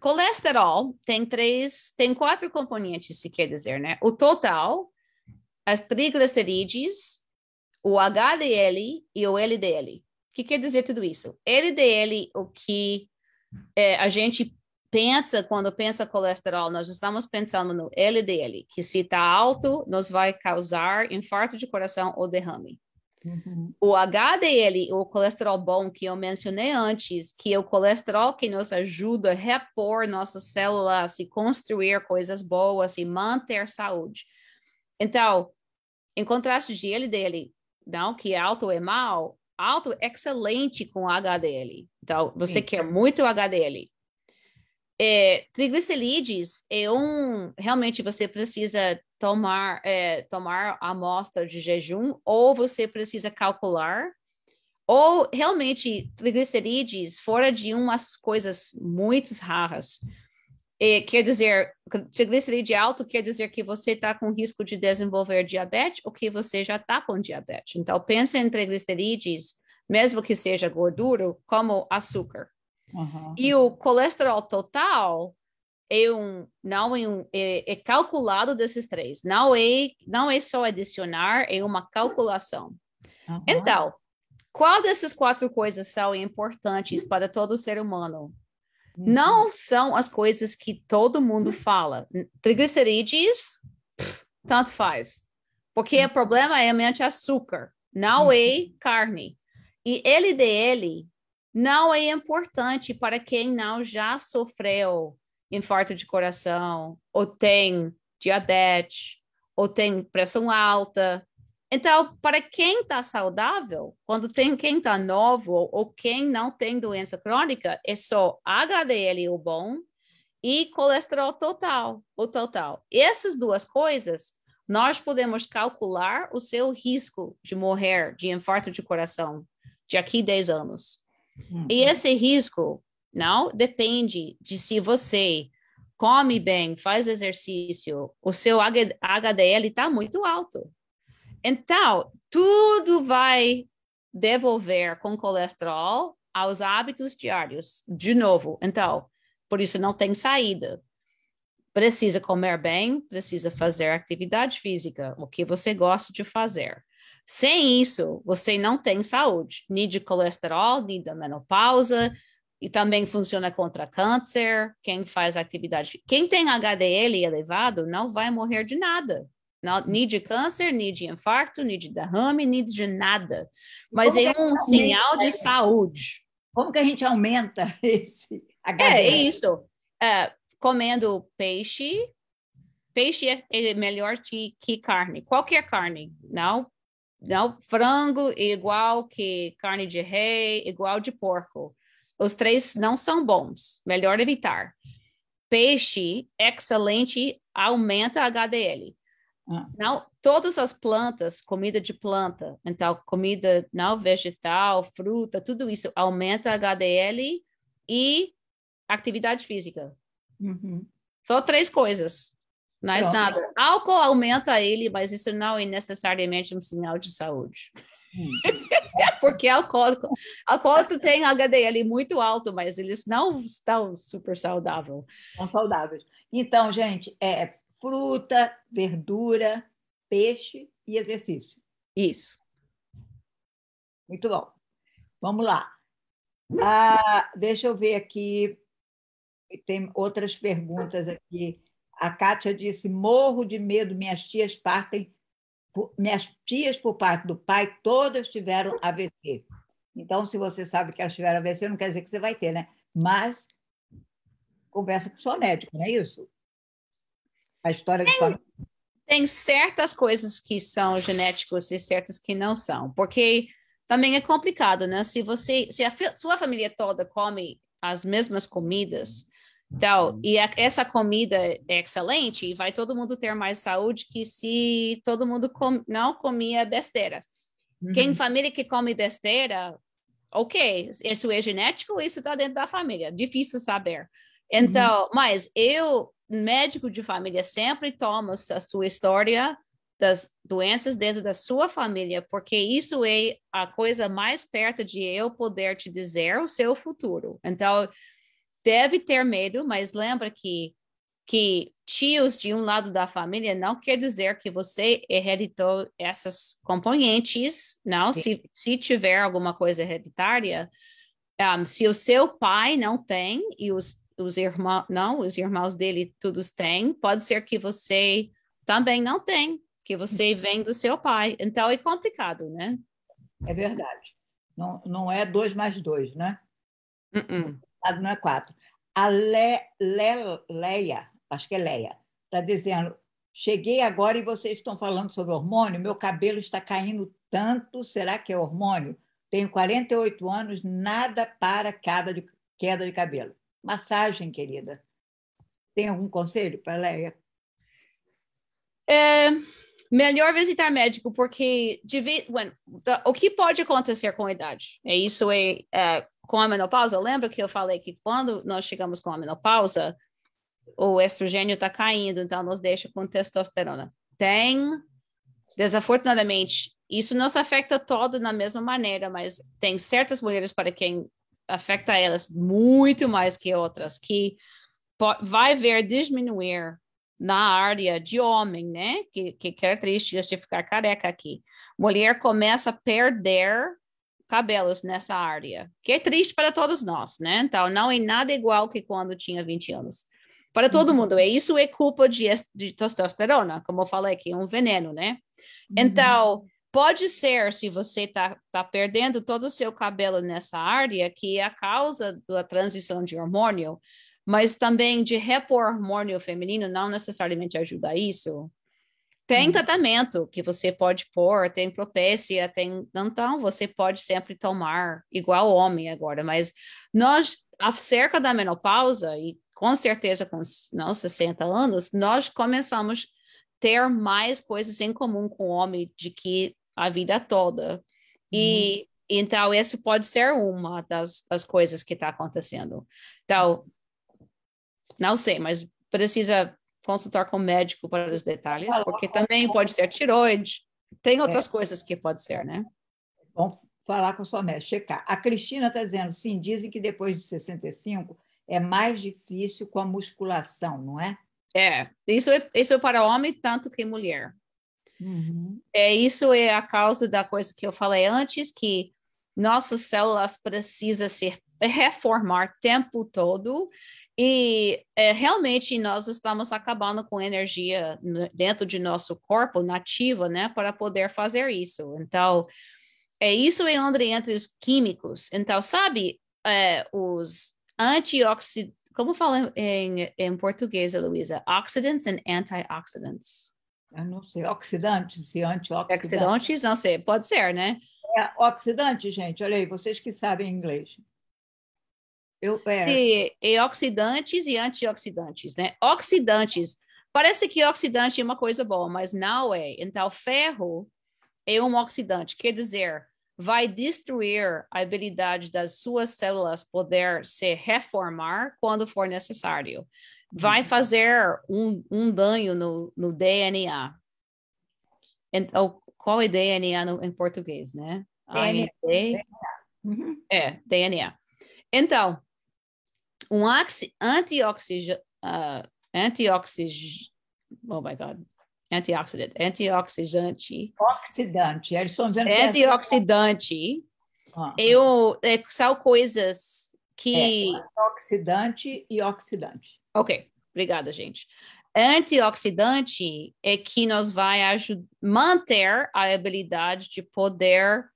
B: colesterol tem três, tem quatro componentes, se quer dizer, né? O total, as triglicerídeos, o HDL e o LDL. O que quer dizer tudo isso? LDL, o que é, a gente pensa quando pensa colesterol, nós estamos pensando no LDL, que se está alto, nos vai causar infarto de coração ou derrame. Uhum. O HDL, o colesterol bom que eu mencionei antes, que é o colesterol que nos ajuda a repor nossas células e construir coisas boas e manter saúde. Então, em contraste de LDL, não que alto é mal, alto é excelente com HDL. Então, você Sim. quer muito HDL. É, triglicerídeos é um realmente você precisa tomar, é, tomar amostra de jejum, ou você precisa calcular, ou realmente triglicerídeos fora de umas coisas muito raras. E quer dizer, triglicerídeo alto quer dizer que você está com risco de desenvolver diabetes ou que você já está com diabetes. Então, pense em triglicerídeos, mesmo que seja gordura, como açúcar. Uhum. E o colesterol total é um, não é, um, é, é, calculado desses três. Não é, não é só adicionar, é uma calculação. Uhum. Então, qual dessas quatro coisas são importantes para todo ser humano? Uhum. Não são as coisas que todo mundo fala. Triglicerídeos, tanto faz. Porque o uhum. problema é mente açúcar, não é uhum. carne. E LDL não é importante para quem não já sofreu infarto de coração, ou tem diabetes, ou tem pressão alta, então, para quem está saudável, quando tem quem está novo ou quem não tem doença crônica, é só HDL o bom e colesterol total, o total. Essas duas coisas, nós podemos calcular o seu risco de morrer de infarto de coração de aqui 10 anos. Uhum. E esse risco não depende de se você come bem, faz exercício, o seu HDL está muito alto. Então, tudo vai devolver com colesterol aos hábitos diários, de novo. Então, por isso não tem saída. Precisa comer bem, precisa fazer atividade física, o que você gosta de fazer. Sem isso, você não tem saúde, nem de colesterol, nem da menopausa, e também funciona contra câncer. Quem faz atividade, quem tem HDL elevado não vai morrer de nada. Não, nem de câncer, nem de infarto, nem de derrame, nem de nada. Mas é um sinal de saúde.
A: Como que a gente aumenta esse
B: HDL? É, isso. É, comendo peixe. Peixe é, é melhor que, que carne. Qualquer carne. Não, não, frango igual que carne de rei, igual de porco. Os três não são bons. Melhor evitar. Peixe, excelente, aumenta HDL. Ah. Não, todas as plantas, comida de planta, então comida não vegetal, fruta, tudo isso aumenta HDL e atividade física. Uhum. Só três coisas, mais Pronto. nada. Álcool aumenta ele, mas isso não é necessariamente um sinal de saúde. Hum. Porque alcoólico, alcoólico tem HDL muito alto, mas eles não estão super saudáveis.
A: São saudáveis. Então, gente, é, fruta, verdura, peixe e exercício.
B: Isso.
A: Muito bom. Vamos lá. Ah, deixa eu ver aqui. Tem outras perguntas aqui. A Kátia disse: morro de medo, minhas tias partem. Minhas tias, por parte do pai, todas tiveram AVC. Então, se você sabe que elas tiveram AVC, não quer dizer que você vai ter, né? Mas conversa com o seu médico, não é isso? a história de família?
B: Tem certas coisas que são genéticos e certas que não são, porque também é complicado, né? Se você, se a sua família toda come as mesmas comidas, então, e a, essa comida é excelente, vai todo mundo ter mais saúde que se todo mundo com, não comia besteira. Uhum. Quem família que come besteira, ok, isso é genético, isso está dentro da família, difícil saber. Uhum. Então, uhum. mas eu médico de família sempre toma a sua história das doenças dentro da sua família, porque isso é a coisa mais perto de eu poder te dizer o seu futuro. Então, deve ter medo, mas lembra que que tios de um lado da família não quer dizer que você hereditou essas componentes, não? Se, se tiver alguma coisa hereditária, um, se o seu pai não tem e os os irmãos, não, os irmãos dele todos têm, pode ser que você também não tem, que você uhum. vem do seu pai. Então é complicado, né?
A: É verdade. Não, não é dois mais dois, né? Uh -uh. Não é quatro. A Le, Le, Leia, acho que é Leia, está dizendo: cheguei agora e vocês estão falando sobre hormônio, meu cabelo está caindo tanto, será que é hormônio? Tenho 48 anos, nada para queda de, queda de cabelo. Massagem, querida. Tem algum conselho para Leia?
B: É, melhor visitar médico, porque when, the, o que pode acontecer com a idade? É isso é, é, com a menopausa. Lembra que eu falei que quando nós chegamos com a menopausa, o estrogênio está caindo, então nos deixa com testosterona. Tem, desafortunadamente, isso não se afeta todo na mesma maneira, mas tem certas mulheres para quem afeta elas muito mais que outras, que vai ver diminuir na área de homem, né? Que, que características de ficar careca aqui. Mulher começa a perder cabelos nessa área, que é triste para todos nós, né? Então, não é nada igual que quando tinha 20 anos. Para todo uhum. mundo, é isso é culpa de, de testosterona, como eu falei, que é um veneno, né? Uhum. Então, pode ser, se você está tá perdendo todo o seu cabelo nessa área, que é a causa da transição de hormônio, mas também de repor hormônio feminino não necessariamente ajuda isso. Tem uhum. tratamento que você pode pôr, tem propécia, tem. Então, você pode sempre tomar, igual homem agora, mas nós, acerca da menopausa, e com certeza com não, 60 anos, nós começamos a ter mais coisas em comum com o homem de que a vida toda. E uhum. então, isso pode ser uma das, das coisas que está acontecendo. Então, não sei, mas precisa consultar com o médico para os detalhes, porque também pode ser tiroide. Tem outras é. coisas que pode ser, né?
A: Bom, falar com a sua médica, checar. A Cristina está dizendo, sim, dizem que depois de 65 é mais difícil com a musculação, não é?
B: É, isso é, isso é para homem tanto que mulher.
A: Uhum.
B: É, isso é a causa da coisa que eu falei antes, que nossas células precisam se reformar o tempo todo e é, realmente nós estamos acabando com energia dentro de nosso corpo nativa, né, para poder fazer isso. Então, é isso é onde entre os químicos. Então, sabe, é, os antioxidantes, como fala em, em português, Luísa? Oxidants and antioxidants.
A: Eu não sei, oxidantes e antioxidantes.
B: Oxidantes, não sei, pode ser, né?
A: É, oxidante, gente, olha aí, vocês que sabem inglês.
B: Eu, é. oxidantes e antioxidantes, né? Oxidantes, parece que oxidante é uma coisa boa, mas não é. Então, ferro é um oxidante, quer dizer, vai destruir a habilidade das suas células poder se reformar quando for necessário. Vai uhum. fazer um, um dano no, no DNA. Então, qual é DNA no, em português, né?
A: DNA. DNA.
B: Uhum. É, DNA. Então, um antioxidante, uh, antioxidante, oh my God, antioxidante, antioxidante.
A: Oxidante, eles estão dizendo
B: é Antioxidante ah. eu, é, são coisas que...
A: É, antioxidante e oxidante.
B: Ok, obrigada, gente. Antioxidante é que nos vai ajudar, manter a habilidade de poder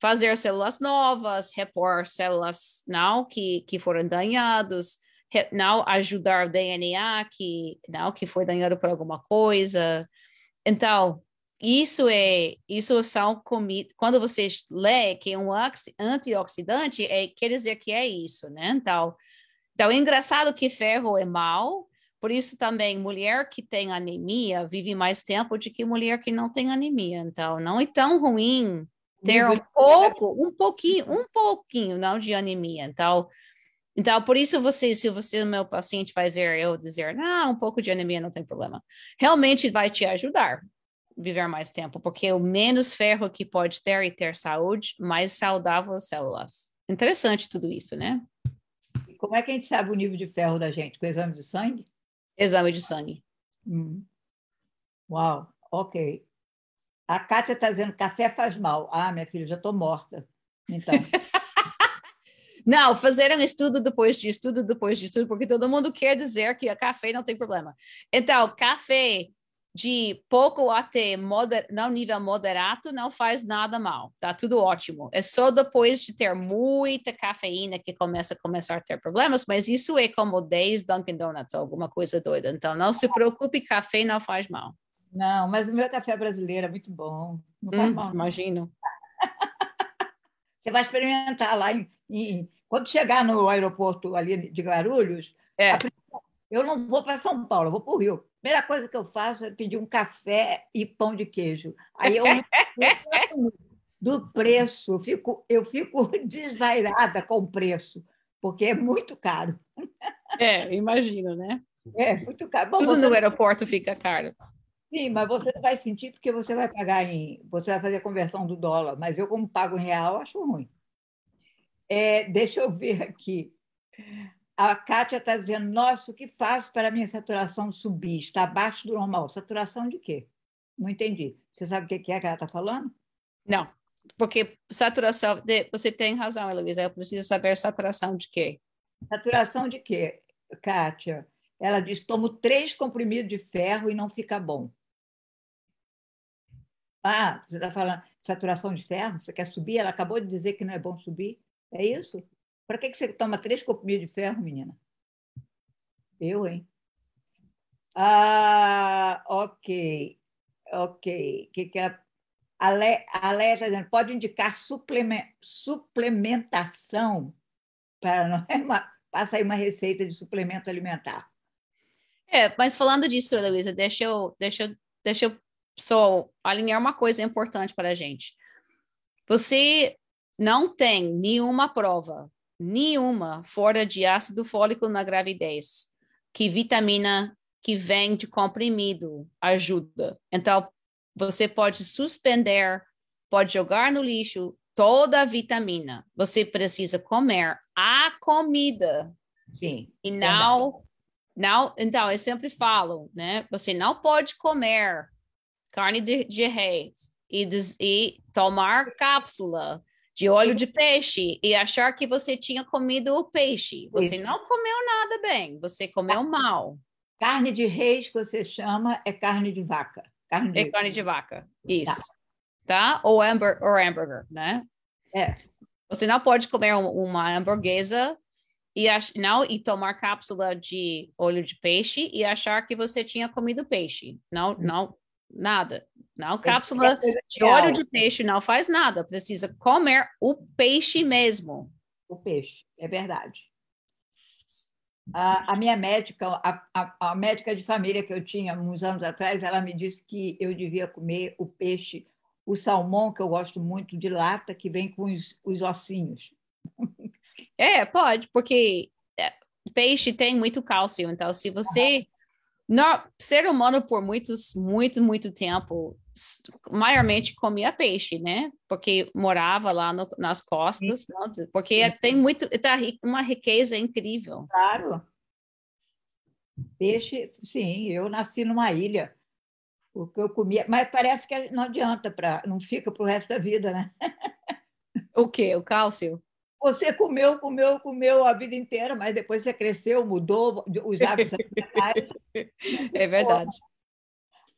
B: fazer células novas, repor células não que, que foram danadas, não ajudar o DNA que não que foi danado por alguma coisa. Então, isso é isso são. Quando você lê que é um antioxidante, é quer dizer que é isso, né? Então, então é engraçado que ferro é mal. Por isso também mulher que tem anemia vive mais tempo do que mulher que não tem anemia. Então, não é tão ruim ter um pouco, um pouquinho, um pouquinho, não de anemia. Então, então, por isso você, se você meu paciente vai ver eu dizer, ah, um pouco de anemia não tem problema, realmente vai te ajudar a viver mais tempo, porque o menos ferro que pode ter e ter saúde, mais saudável as células. Interessante tudo isso, né?
A: E como é que a gente sabe o nível de ferro da gente? Com exame de sangue?
B: Exame de sangue.
A: Hum. Uau, ok. A Kátia está dizendo café faz mal. Ah, minha filha, já estou morta. Então.
B: Não, fazer um estudo depois de estudo depois de estudo, porque todo mundo quer dizer que a café não tem problema. Então, café de pouco até moder, não nível moderado não faz nada mal, tá tudo ótimo. É só depois de ter muita cafeína que começa a começar a ter problemas, mas isso é como 10 Dunkin' Donuts, alguma coisa doida. Então, não se preocupe, café não faz mal.
A: Não, mas o meu café brasileiro é muito bom. Não faz hum, mal.
B: Imagino.
A: Você vai experimentar lá em, em, quando chegar no aeroporto ali de Guarulhos.
B: É.
A: Eu não vou para São Paulo, eu vou para o Rio. A primeira coisa que eu faço é pedir um café e pão de queijo. Aí eu do preço, eu fico, eu fico desvairada com o preço, porque é muito caro.
B: É, imagino, né?
A: É, muito caro. Bom,
B: Tudo
A: você...
B: no aeroporto fica caro.
A: Sim, mas você não vai sentir porque você vai pagar em. Você vai fazer a conversão do dólar, mas eu, como pago em real, acho ruim. É, deixa eu ver aqui. A Kátia está dizendo: Nossa, o que faço para a minha saturação subir? Está abaixo do normal. Saturação de quê? Não entendi. Você sabe o que é que ela está falando?
B: Não, porque saturação. De... Você tem razão, Heloísa. Eu preciso saber saturação de quê?
A: Saturação de quê, Kátia? Ela diz: tomo três comprimidos de ferro e não fica bom. Ah, você está falando saturação de ferro? Você quer subir? Ela acabou de dizer que não é bom subir. É isso? Para que, que você toma três comprimidos de ferro, menina? Eu, hein? Ah, ok. Ok. Que que? A Léa está dizendo, pode indicar suplementação para não é uma, passa aí uma receita de suplemento alimentar.
B: É, mas falando disso, Luísa, deixa eu, deixa eu, deixa eu só alinhar uma coisa importante para a gente. Você não tem nenhuma prova, nenhuma, fora de ácido fólico na gravidez, que vitamina que vem de comprimido ajuda. Então, você pode suspender, pode jogar no lixo toda a vitamina. Você precisa comer a comida.
A: Sim.
B: E não, não, então eu sempre falo, né? Você não pode comer carne de, de reis e, des, e tomar cápsula de óleo de peixe e achar que você tinha comido o peixe. Você Isso. não comeu nada bem, você comeu mal.
A: Carne de reis que você chama é carne de vaca.
B: Carne de... É carne de vaca, isso. Tá? tá? Ou, hamburger, ou hambúrguer, né?
A: É.
B: Você não pode comer uma hamburguesa e, não, e tomar cápsula de óleo de peixe e achar que você tinha comido peixe. Não, hum. não, nada. Não, cápsula de óleo de peixe não faz nada. Precisa comer o peixe mesmo.
A: O peixe, é verdade. A, a minha médica, a, a, a, médica de família que eu tinha uns anos atrás, ela me disse que eu devia comer o peixe, o salmão, que eu gosto muito de lata, que vem com os, os ossinhos.
B: É, pode, porque é, peixe tem muito cálcio, então se você no, ser humano por muitos, muito, muito tempo, maiormente comia peixe, né? Porque morava lá no, nas costas, não, porque Sim. tem muito, tá, uma riqueza incrível.
A: Claro. Peixe, sim, eu nasci numa ilha, porque eu comia, mas parece que não adianta, pra, não fica para o resto da vida, né?
B: O quê? O cálcio?
A: Você comeu, comeu, comeu a vida inteira, mas depois você cresceu, mudou os hábitos alimentares.
B: É verdade.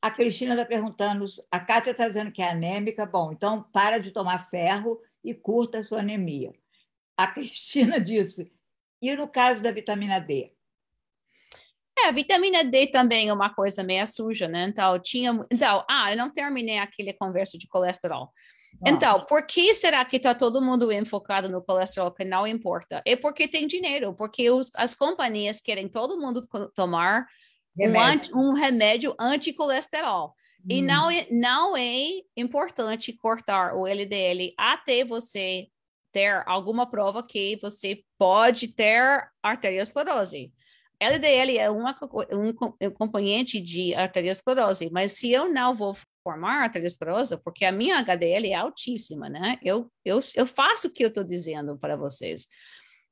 A: A Cristina está perguntando, a Kátia está dizendo que é anêmica. Bom, então para de tomar ferro e curta a sua anemia. A Cristina disse, e no caso da vitamina D?
B: É, a vitamina D também é uma coisa meio suja, né? Então, tinha. Então, ah, eu não terminei aquele conversa de colesterol. Então, por que será que está todo mundo enfocado no colesterol que não importa? É porque tem dinheiro, porque os, as companhias querem todo mundo tomar remédio. Um, um remédio anticolesterol. Hum. E não é, não é importante cortar o LDL até você ter alguma prova que você pode ter arteriosclerose. LDL é uma, um, um componente de arteriosclerose, mas se eu não vou formar arteriosclerose, porque a minha HDL é altíssima, né? Eu, eu, eu faço o que eu estou dizendo para vocês.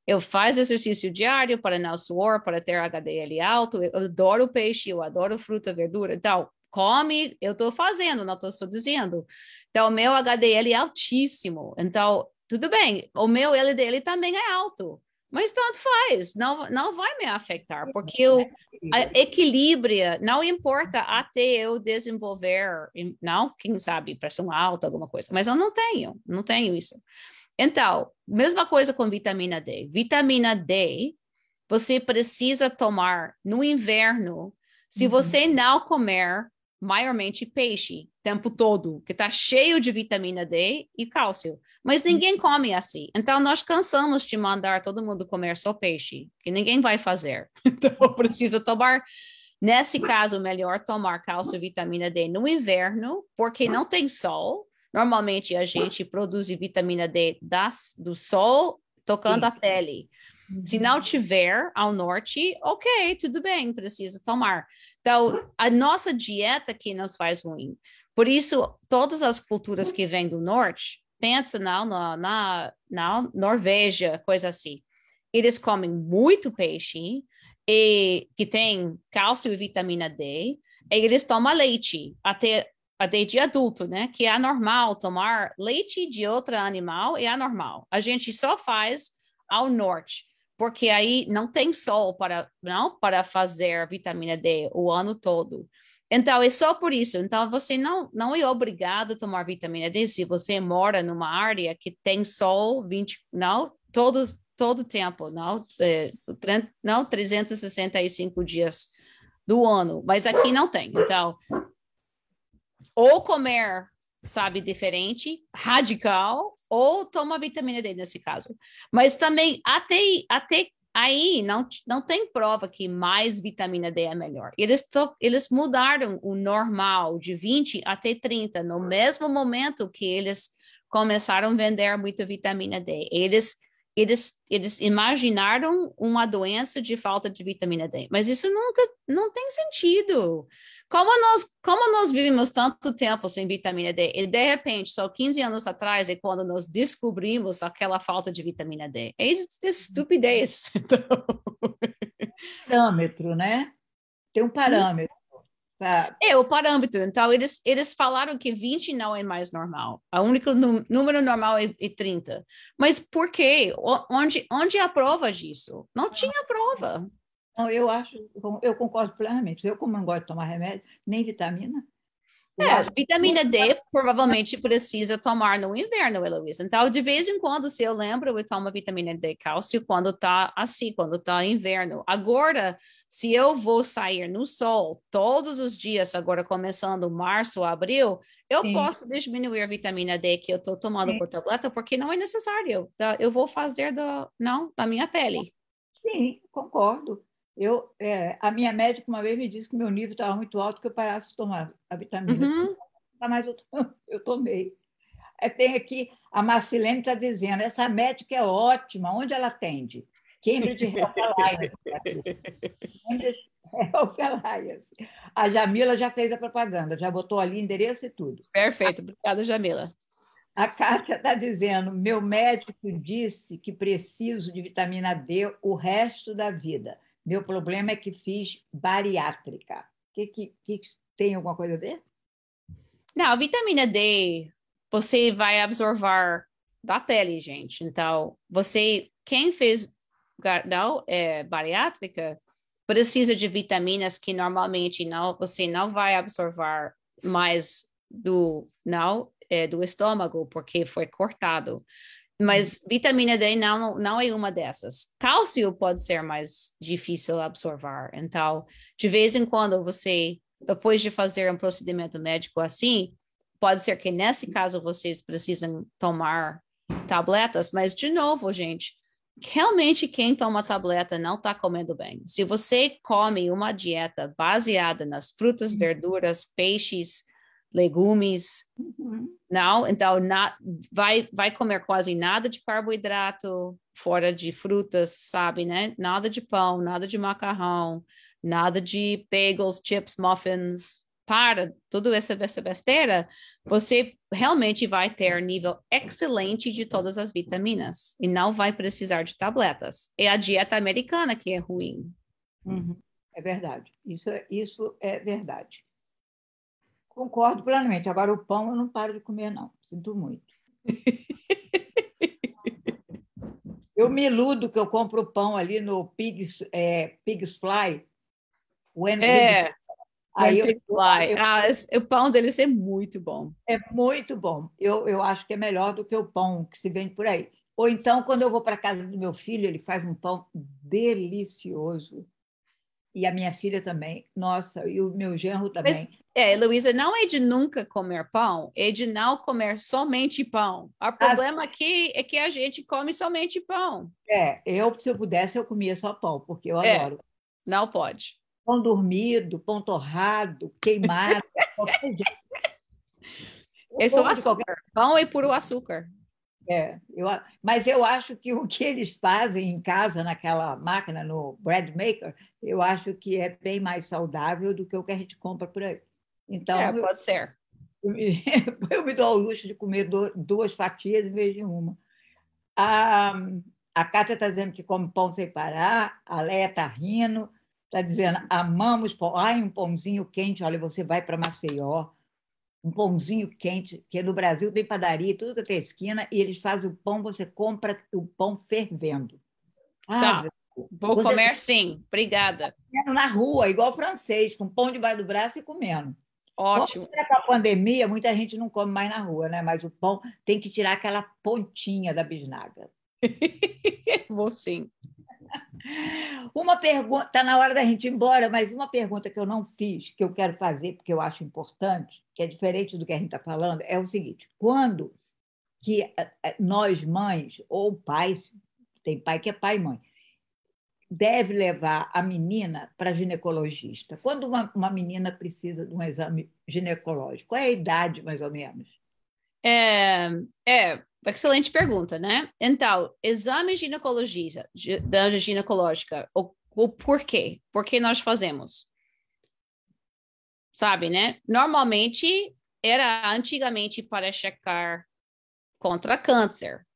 B: Eu faço exercício diário para não suor, para ter HDL alto. Eu adoro peixe, eu adoro fruta, verdura. Então, come, eu estou fazendo, não estou só dizendo. Então, meu HDL é altíssimo. Então, tudo bem, o meu LDL também é alto. Mas tanto faz, não, não vai me afetar, porque o equilíbrio não importa até eu desenvolver, não, quem sabe, pressão alta, alguma coisa, mas eu não tenho, não tenho isso. Então, mesma coisa com vitamina D. Vitamina D, você precisa tomar no inverno, se uhum. você não comer maiormente peixe tempo todo, que está cheio de vitamina D e cálcio. Mas ninguém come assim. Então, nós cansamos de mandar todo mundo comer só peixe, que ninguém vai fazer. Então, precisa tomar. Nesse caso, melhor tomar cálcio e vitamina D no inverno, porque não tem sol. Normalmente, a gente produz vitamina D das, do sol tocando Sim. a pele. Uhum. Se não tiver ao norte, ok, tudo bem, precisa tomar. Então, a nossa dieta que nos faz ruim. Por isso, todas as culturas que vêm do norte, pensa na, na, na Norvégia, coisa assim. Eles comem muito peixe, e que tem cálcio e vitamina D, e eles tomam leite até até de adulto, né? Que é anormal tomar leite de outro animal, é anormal. A gente só faz ao norte, porque aí não tem sol para não para fazer vitamina D o ano todo. Então, é só por isso. Então, você não, não é obrigado a tomar vitamina D se você mora numa área que tem sol 20, não, todos, todo tempo, não, é, não 365 dias do ano, mas aqui não tem. Então, ou comer, sabe, diferente, radical, ou toma vitamina D nesse caso. Mas também, até, até aí, não, não tem prova que mais vitamina D é melhor. Eles, to, eles mudaram o normal de 20 até 30, no mesmo momento que eles começaram a vender muita vitamina D. Eles eles, eles imaginaram uma doença de falta de vitamina D, mas isso nunca não tem sentido. Como nós, como nós vivemos tanto tempo sem vitamina D, e de repente, só 15 anos atrás, é quando nós descobrimos aquela falta de vitamina D. É estupidez.
A: Parâmetro, né? Tem um parâmetro.
B: É, o parâmetro. Então, eles, eles falaram que 20 não é mais normal. O único número normal é, é 30. Mas por quê? Onde, onde é a prova disso? Não tinha prova.
A: Não, eu acho, eu concordo plenamente. Eu, como não gosto de tomar remédio, nem vitamina,
B: é, vitamina D provavelmente precisa tomar no inverno, Heloísa. Então, de vez em quando, se eu lembro, eu tomo vitamina D cálcio quando tá assim, quando tá inverno. Agora, se eu vou sair no sol todos os dias, agora começando março, abril, eu Sim. posso diminuir a vitamina D que eu estou tomando Sim. por tableta, porque não é necessário. Tá? Eu vou fazer do, não, da minha pele.
A: Sim, concordo. Eu, é, a minha médica uma vez me disse que meu nível estava muito alto, que eu parasse de tomar a vitamina. Uhum. Mas eu, eu tomei. É, tem aqui, a Marcilene está dizendo, essa médica é ótima, onde ela atende? Cambridge Health Alliance. Cambridge Health Alliance. A Jamila já fez a propaganda, já botou ali endereço e tudo.
B: Perfeito, obrigada, Jamila.
A: A Kátia está dizendo: meu médico disse que preciso de vitamina D o resto da vida. Meu problema é que fiz bariátrica. Que, que, que tem alguma coisa a ver?
B: Não, vitamina D você vai absorver da pele, gente. Então, você, quem fez não, é, bariátrica, precisa de vitaminas que normalmente não, você não vai absorver mais do, não, é, do estômago, porque foi cortado. Mas vitamina D não, não é uma dessas. Cálcio pode ser mais difícil absorver. Então, de vez em quando você, depois de fazer um procedimento médico assim, pode ser que nesse caso vocês precisam tomar tabletas, mas de novo, gente, realmente quem toma tableta não está comendo bem. Se você come uma dieta baseada nas frutas, verduras, peixes, legumes, uhum. não, então na, vai vai comer quase nada de carboidrato fora de frutas, sabe, né? Nada de pão, nada de macarrão, nada de bagels, chips, muffins. Para tudo essa, essa besteira, você realmente vai ter nível excelente de todas as vitaminas e não vai precisar de tabletas. É a dieta americana que é ruim.
A: Uhum. É verdade. Isso, é, isso é verdade. Concordo plenamente. Agora, o pão eu não paro de comer, não. Sinto muito. eu me iludo que eu compro pão ali no Pigs, é, Pigs Fly.
B: When é, Aí eu, Fly. Eu, ah, o pão deles é muito bom.
A: É muito bom. Eu, eu acho que é melhor do que o pão que se vende por aí. Ou então, quando eu vou para casa do meu filho, ele faz um pão delicioso. E a minha filha também. Nossa, e o meu genro também. Mas
B: é, Luísa, não é de nunca comer pão, é de não comer somente pão. O problema As... aqui é que a gente come somente pão.
A: É, eu, se eu pudesse, eu comia só pão, porque eu é, adoro.
B: Não pode.
A: Pão dormido, pão torrado, queimado, qualquer jeito.
B: É só açúcar. Qualquer... Pão é puro açúcar.
A: É, eu, mas eu acho que o que eles fazem em casa, naquela máquina, no bread maker, eu acho que é bem mais saudável do que o que a gente compra por aí.
B: Então, é, pode ser.
A: Eu me, eu me dou ao luxo de comer duas fatias em vez de uma. A, a Cátia está dizendo que come pão sem parar, a Leia está rindo, está dizendo amamos pão. Ai, um pãozinho quente, olha, você vai para Maceió, um pãozinho quente, que no Brasil tem padaria, tudo que tem esquina, e eles fazem o pão, você compra o pão fervendo.
B: Ah, tá. Vou você comer tá sim, obrigada.
A: Na rua, igual francês, com pão debaixo do braço e comendo.
B: Ótimo.
A: É com a pandemia, muita gente não come mais na rua, né? Mas o pão tem que tirar aquela pontinha da bisnaga.
B: Vou sim.
A: Uma pergunta, está na hora da gente ir embora, mas uma pergunta que eu não fiz, que eu quero fazer, porque eu acho importante, que é diferente do que a gente está falando, é o seguinte: quando que eh, eh, nós, mães, ou pais, tem pai que é pai e mãe, deve levar a menina para ginecologista? Quando uma, uma menina precisa de um exame ginecológico, qual é a idade, mais ou menos?
B: É, é Excelente pergunta, né? Então, exame ginecologista, da ginecológica, o, o porquê? Por que nós fazemos? Sabe, né? Normalmente era antigamente para checar contra câncer,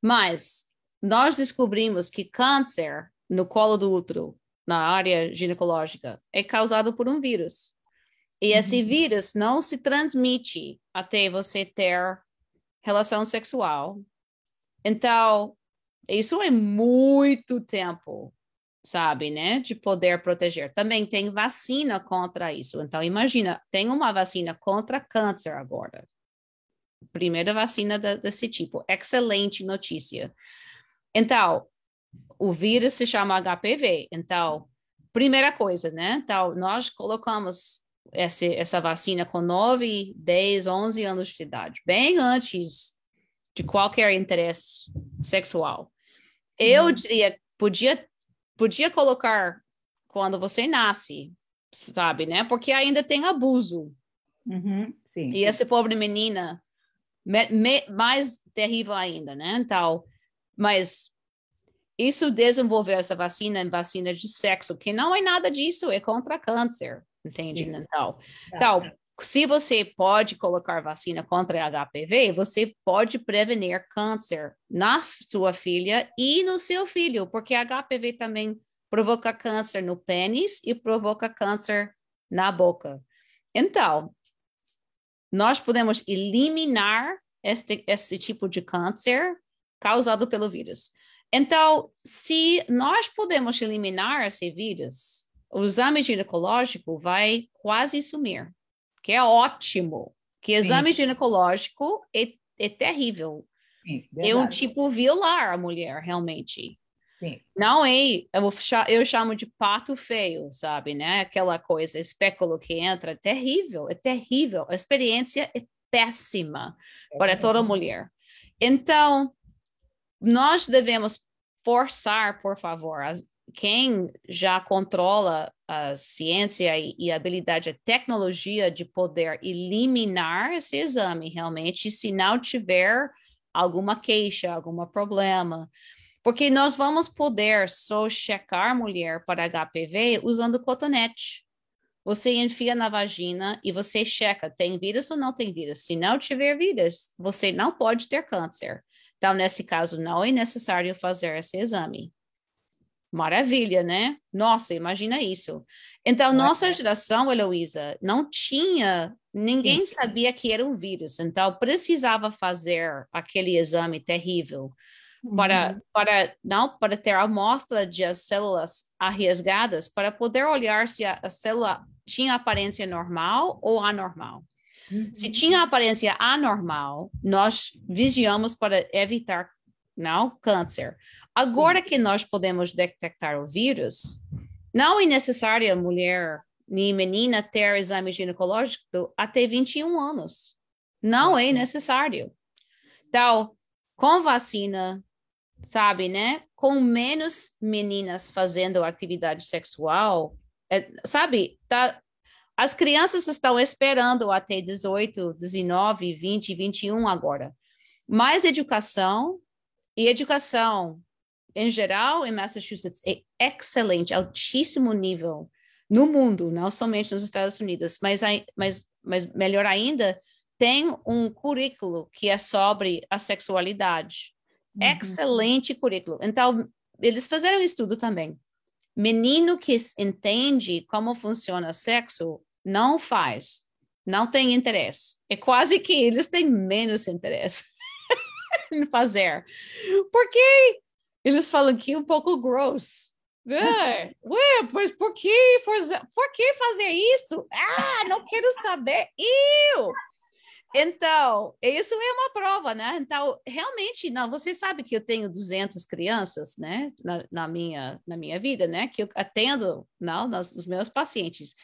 B: mas nós descobrimos que câncer no colo do útero, na área ginecológica, é causado por um vírus. E esse uhum. vírus não se transmite até você ter relação sexual. Então, isso é muito tempo, sabe, né? De poder proteger. Também tem vacina contra isso. Então, imagina, tem uma vacina contra câncer agora. Primeira vacina desse tipo. Excelente notícia. Então, o vírus se chama HPV. Então, primeira coisa, né? Então, nós colocamos essa, essa vacina com 9, 10, 11 anos de idade, bem antes de qualquer interesse sexual. Eu uhum. diria, podia, podia colocar quando você nasce, sabe, né? Porque ainda tem abuso.
A: Uhum. Sim,
B: e essa pobre menina, me, me, mais terrível ainda, né? Então, mas isso desenvolver essa vacina, vacina de sexo, que não é nada disso, é contra câncer entende? Sim. Então, então, se você pode colocar vacina contra HPV, você pode prevenir câncer na sua filha e no seu filho, porque HPV também provoca câncer no pênis e provoca câncer na boca. Então, nós podemos eliminar este, esse tipo de câncer causado pelo vírus. Então, se nós podemos eliminar esse vírus, o exame ginecológico vai quase sumir, que é ótimo. Que exame Sim. ginecológico é, é terrível. Sim, é um tipo violar a mulher, realmente. Sim. Não é, eu, eu chamo de pato feio, sabe, né? Aquela coisa, espéculo que entra, é terrível, é terrível. A experiência é péssima é para toda mulher. Então, nós devemos forçar, por favor, as, quem já controla a ciência e, a habilidade, a tecnologia de poder eliminar esse exame realmente, se não tiver alguma queixa, algum problema. Porque nós vamos poder só checar mulher para HPV usando cotonete. Você enfia na vagina e você checa, tem vírus ou não tem vírus. Se não tiver vírus, você não pode ter câncer. Então, nesse caso, não é necessário fazer esse exame. Maravilha, né? Nossa, imagina isso. Então, nossa geração, Heloísa, não tinha, ninguém Sim. sabia que era um vírus, então precisava fazer aquele exame terrível para, uhum. para não para ter a amostra de as células arriesgadas para poder olhar se a, a célula tinha aparência normal ou anormal. Uhum. Se tinha aparência anormal, nós vigiamos para evitar não câncer. Agora que nós podemos detectar o vírus, não é necessário a mulher nem menina ter exame ginecológico até 21 anos. Não é necessário. Então, com vacina, sabe, né? Com menos meninas fazendo atividade sexual, é, sabe, tá, as crianças estão esperando até 18, 19, 20, 21 agora. mais educação e educação em geral em Massachusetts é excelente, altíssimo nível no mundo, não somente nos Estados Unidos, mas, mas, mas melhor ainda, tem um currículo que é sobre a sexualidade. Uhum. Excelente currículo. Então, eles fizeram um estudo também. Menino que entende como funciona sexo não faz, não tem interesse. É quase que eles têm menos interesse fazer. Porque eles falam que é um pouco gross. É, ué, pois por que, por que fazer isso? Ah, não quero saber. Eu! Então, isso é uma prova, né? Então, realmente, não, você sabe que eu tenho 200 crianças, né, na, na minha, na minha vida, né, que eu atendo, não, nos, nos meus pacientes.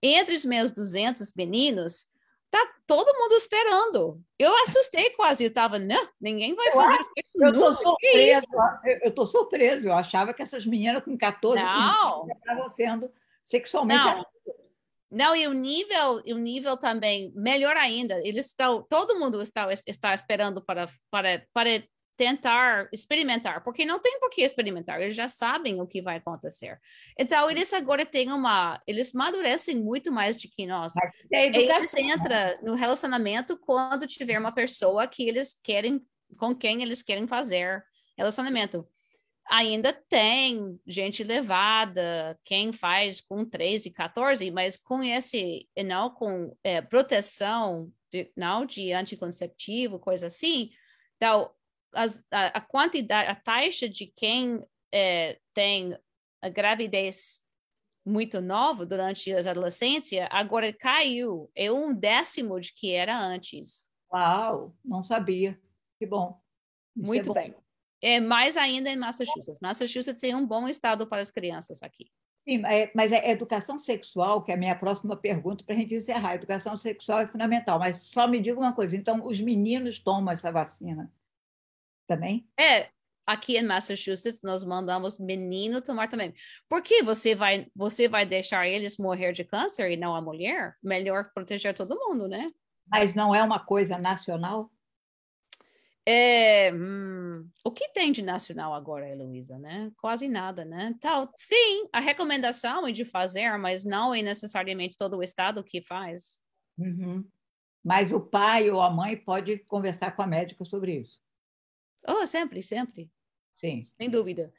B: Entre os meus 200 meninos, tá todo mundo esperando. Eu assustei quase, eu estava, não, ninguém vai fazer
A: isso. Eu tô surpreso, eu tô surpreso, eu achava que essas meninas com 14 anos estavam sendo sexualmente
B: não. Não, e o nível, o nível também, melhor ainda, eles estão, todo mundo está, está esperando para, para, para tentar experimentar, porque não tem por que experimentar, eles já sabem o que vai acontecer. Então, eles agora têm uma, eles amadurecem muito mais do que nós. É eles né? entram no relacionamento quando tiver uma pessoa que eles querem, com quem eles querem fazer relacionamento ainda tem gente levada, quem faz com 13, 14, mas com esse, não com é, proteção, de, não de anticonceptivo, coisa assim, então, as, a, a, quantidade, a taxa de quem é, tem a gravidez muito nova durante a adolescência, agora caiu, é um décimo de que era antes.
A: Uau, não sabia. Que bom.
B: Isso muito é bom. bem é, mais ainda em Massachusetts. Massachusetts é um bom estado para as crianças aqui.
A: Sim, é, mas é educação sexual, que é a minha próxima pergunta para a gente encerrar. Educação sexual é fundamental, mas só me diga uma coisa: então, os meninos tomam essa vacina também?
B: É, aqui em Massachusetts nós mandamos menino tomar também. Por que você vai, você vai deixar eles morrer de câncer e não a mulher? Melhor proteger todo mundo, né?
A: Mas não é uma coisa nacional?
B: É, hum, o que tem de nacional agora, Heloísa, né? Quase nada, né? Então, sim, a recomendação é de fazer, mas não é necessariamente todo o estado que faz.
A: Uhum. Mas o pai ou a mãe pode conversar com a médica sobre isso.
B: Oh, sempre, sempre.
A: Sim.
B: Sem dúvida.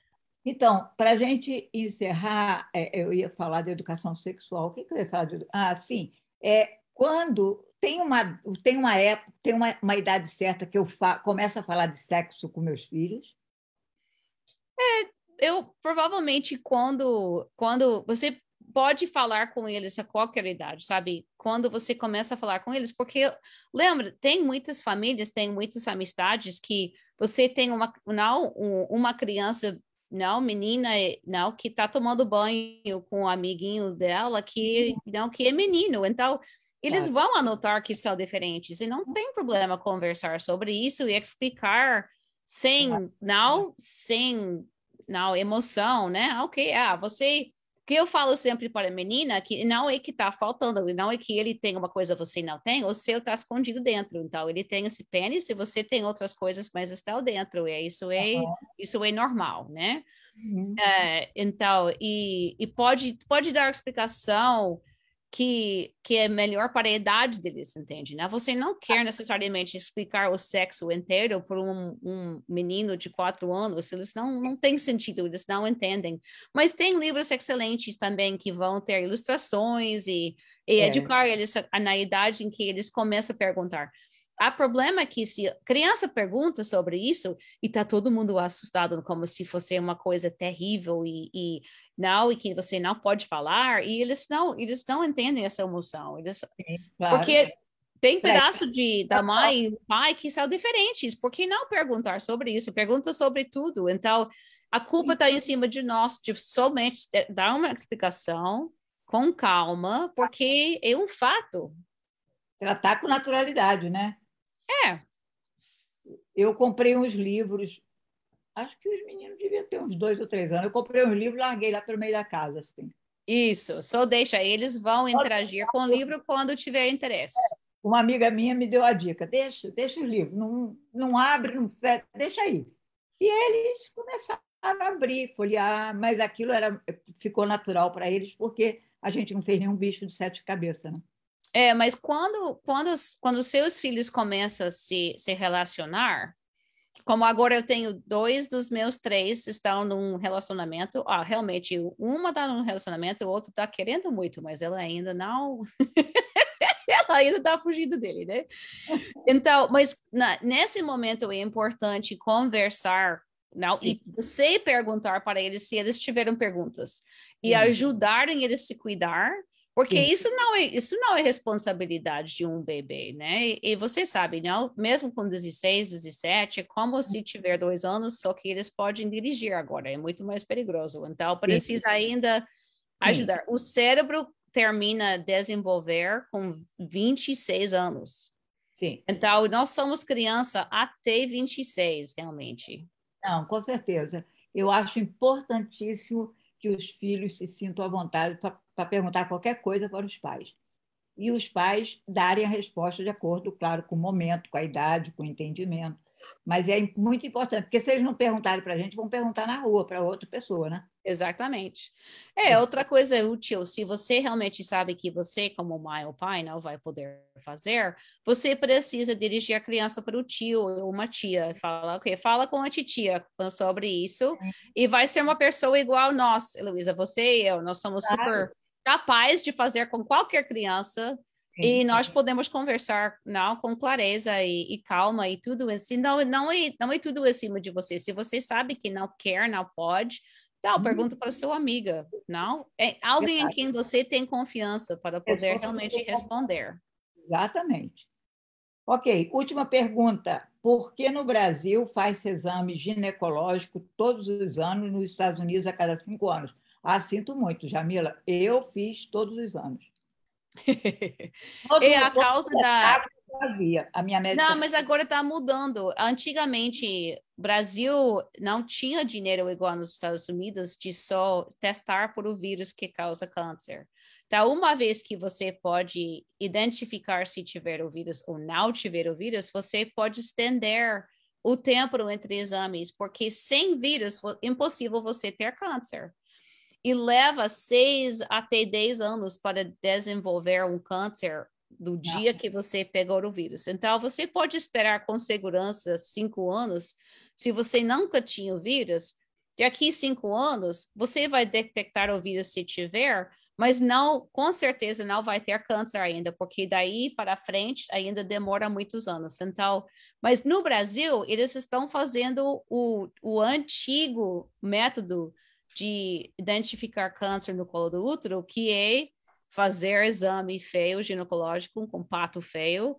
A: Então, para a gente encerrar, é, eu ia falar de educação sexual. O que, que eu ia falar de Ah, sim. É, quando tem uma, tem uma época, tem uma, uma idade certa que eu fa, começo a falar de sexo com meus filhos?
B: É, eu provavelmente quando, quando você pode falar com eles a qualquer idade, sabe? Quando você começa a falar com eles, porque lembra, tem muitas famílias, tem muitas amizades que você tem uma não uma criança não menina não que está tomando banho com o um amiguinho dela que não que é menino, então eles claro. vão anotar que são diferentes e não tem problema conversar sobre isso e explicar sem não sem não emoção, né? Ok, ah, você que eu falo sempre para a menina que não é que está faltando, não é que ele tem uma coisa você não tem, o seu está escondido dentro. Então ele tem esse pênis e você tem outras coisas, mas está dentro. E isso é uhum. isso é normal, né? Uhum. É, então e, e pode pode dar explicação que, que é melhor para a idade deles, entende? Né? Você não quer necessariamente explicar o sexo inteiro para um, um menino de quatro anos, eles não, não tem sentido, eles não entendem. Mas tem livros excelentes também que vão ter ilustrações e, e é. educar eles na idade em que eles começam a perguntar. Há problema é que se criança pergunta sobre isso e tá todo mundo assustado como se fosse uma coisa terrível e, e não e que você não pode falar e eles não eles não entendem essa emoção eles Sim, claro. porque tem pedaço de da mãe e pai que são diferentes por que não perguntar sobre isso? Pergunta sobre tudo. Então a culpa está em cima de nós de somente dar uma explicação com calma porque é um fato.
A: Tratar com naturalidade né
B: é
A: eu comprei uns livros acho que os meninos deviam ter uns dois ou três anos. Eu comprei um livro e larguei lá pelo meio da casa, assim.
B: Isso, só deixa, eles vão interagir com o livro quando tiver interesse.
A: uma amiga minha me deu a dica: deixa, deixa o livro, não, não abre, não fecha, deixa aí. E eles começaram a abrir, folhear, mas aquilo era, ficou natural para eles, porque a gente não fez nenhum bicho de sete cabeças. Né?
B: É, mas quando, quando, quando seus filhos começam a se, se relacionar, como agora eu tenho dois dos meus três estão num relacionamento, ah, realmente uma está num relacionamento, o outro está querendo muito, mas ela ainda não, ela ainda está fugindo dele, né? Então, mas na, nesse momento é importante conversar não, e você perguntar para eles se eles tiveram perguntas e ajudarem eles a se cuidar porque isso não, é, isso não é responsabilidade de um bebê, né? E, e você sabe, não? mesmo com 16, 17, é como se tiver dois anos, só que eles podem dirigir agora, é muito mais perigoso. Então, precisa ainda ajudar. Sim. O cérebro termina desenvolver com 26 anos.
A: Sim.
B: Então, nós somos criança até 26, realmente.
A: Não, com certeza. Eu acho importantíssimo que os filhos se sintam à vontade para perguntar qualquer coisa para os pais. E os pais darem a resposta de acordo, claro, com o momento, com a idade, com o entendimento. Mas é muito importante, porque se eles não perguntarem para a gente, vão perguntar na rua para outra pessoa, né?
B: Exatamente. É, outra coisa útil, se você realmente sabe que você, como mãe ou pai, não vai poder fazer, você precisa dirigir a criança para o tio ou uma tia. Fala, ok, fala com a titia sobre isso, e vai ser uma pessoa igual nós, Heloísa, você e eu, nós somos claro. super capazes de fazer com qualquer criança e nós podemos conversar não com clareza e, e, calma e tudo isso. Não, não, é, não é tudo acima de você. Se você sabe que não quer, não pode, então, uhum. pergunta para sua amiga, não? É alguém em quem você tem confiança para poder realmente responder.
A: Exatamente. Ok, última pergunta. Por que no Brasil faz exame ginecológico todos os anos, nos Estados Unidos a cada cinco anos? Ah, sinto muito, Jamila. Eu fiz todos os anos.
B: é a causa da.
A: Fazia. A minha médica...
B: Não, mas agora está mudando. Antigamente, Brasil não tinha dinheiro igual nos Estados Unidos de só testar por o vírus que causa câncer. Então, uma vez que você pode identificar se tiver o vírus ou não tiver o vírus, você pode estender o tempo entre exames, porque sem vírus é impossível você ter câncer e leva seis até dez anos para desenvolver um câncer do dia que você pegou o vírus. Então, você pode esperar com segurança cinco anos. Se você nunca tinha o vírus, daqui cinco anos, você vai detectar o vírus se tiver, mas não, com certeza não vai ter câncer ainda, porque daí para frente ainda demora muitos anos. Então, mas no Brasil, eles estão fazendo o, o antigo método de identificar câncer no colo do útero, que é fazer exame feio ginecológico com pato feio,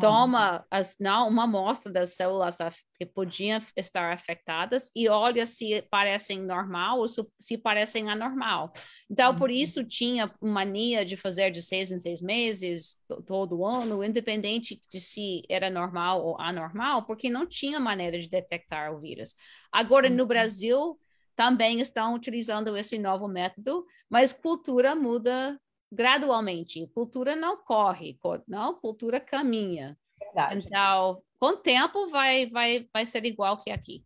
B: toma as, não, uma amostra das células que podiam estar afetadas e olha se parecem normal ou se, se parecem anormal. Então, uhum. por isso tinha mania de fazer de seis em seis meses, todo ano, independente de se era normal ou anormal, porque não tinha maneira de detectar o vírus. Agora, uhum. no Brasil, também estão utilizando esse novo método, mas cultura muda gradualmente. Cultura não corre, não, cultura caminha. Verdade. Então, com o tempo vai, vai, vai ser igual que aqui.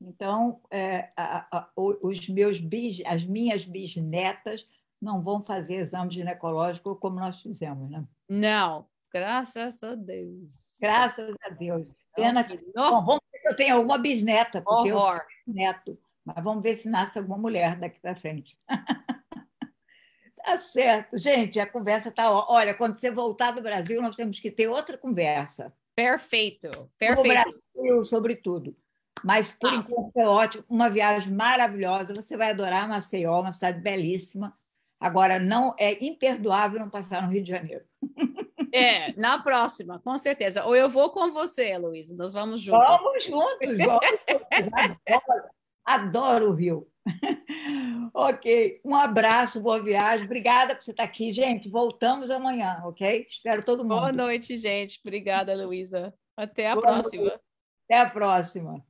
A: Então, é, a, a, os meus bis, as minhas bisnetas não vão fazer exame ginecológico como nós fizemos, né?
B: Não, graças a Deus.
A: Graças a Deus. Pena que. Bom, vamos ver se eu tenho alguma bisneta, porque Horror. eu sou neto. Mas vamos ver se nasce alguma mulher daqui para frente. tá certo. Gente, a conversa está. Olha, quando você voltar do Brasil, nós temos que ter outra conversa.
B: Perfeito, perfeito.
A: Brasil, sobre tudo. Mas, por ah. enquanto, é ótimo. Uma viagem maravilhosa. Você vai adorar Maceió, uma cidade belíssima. Agora, não é imperdoável não passar no Rio de Janeiro.
B: É, na próxima, com certeza. Ou eu vou com você, Luiz. Nós vamos juntos.
A: Vamos juntos. Vamos juntos. Adoro o Rio. ok, um abraço, boa viagem. Obrigada por você estar aqui. Gente, voltamos amanhã, ok? Espero todo mundo.
B: Boa noite, gente. Obrigada, Luísa. Até a boa próxima. Noite.
A: Até a próxima.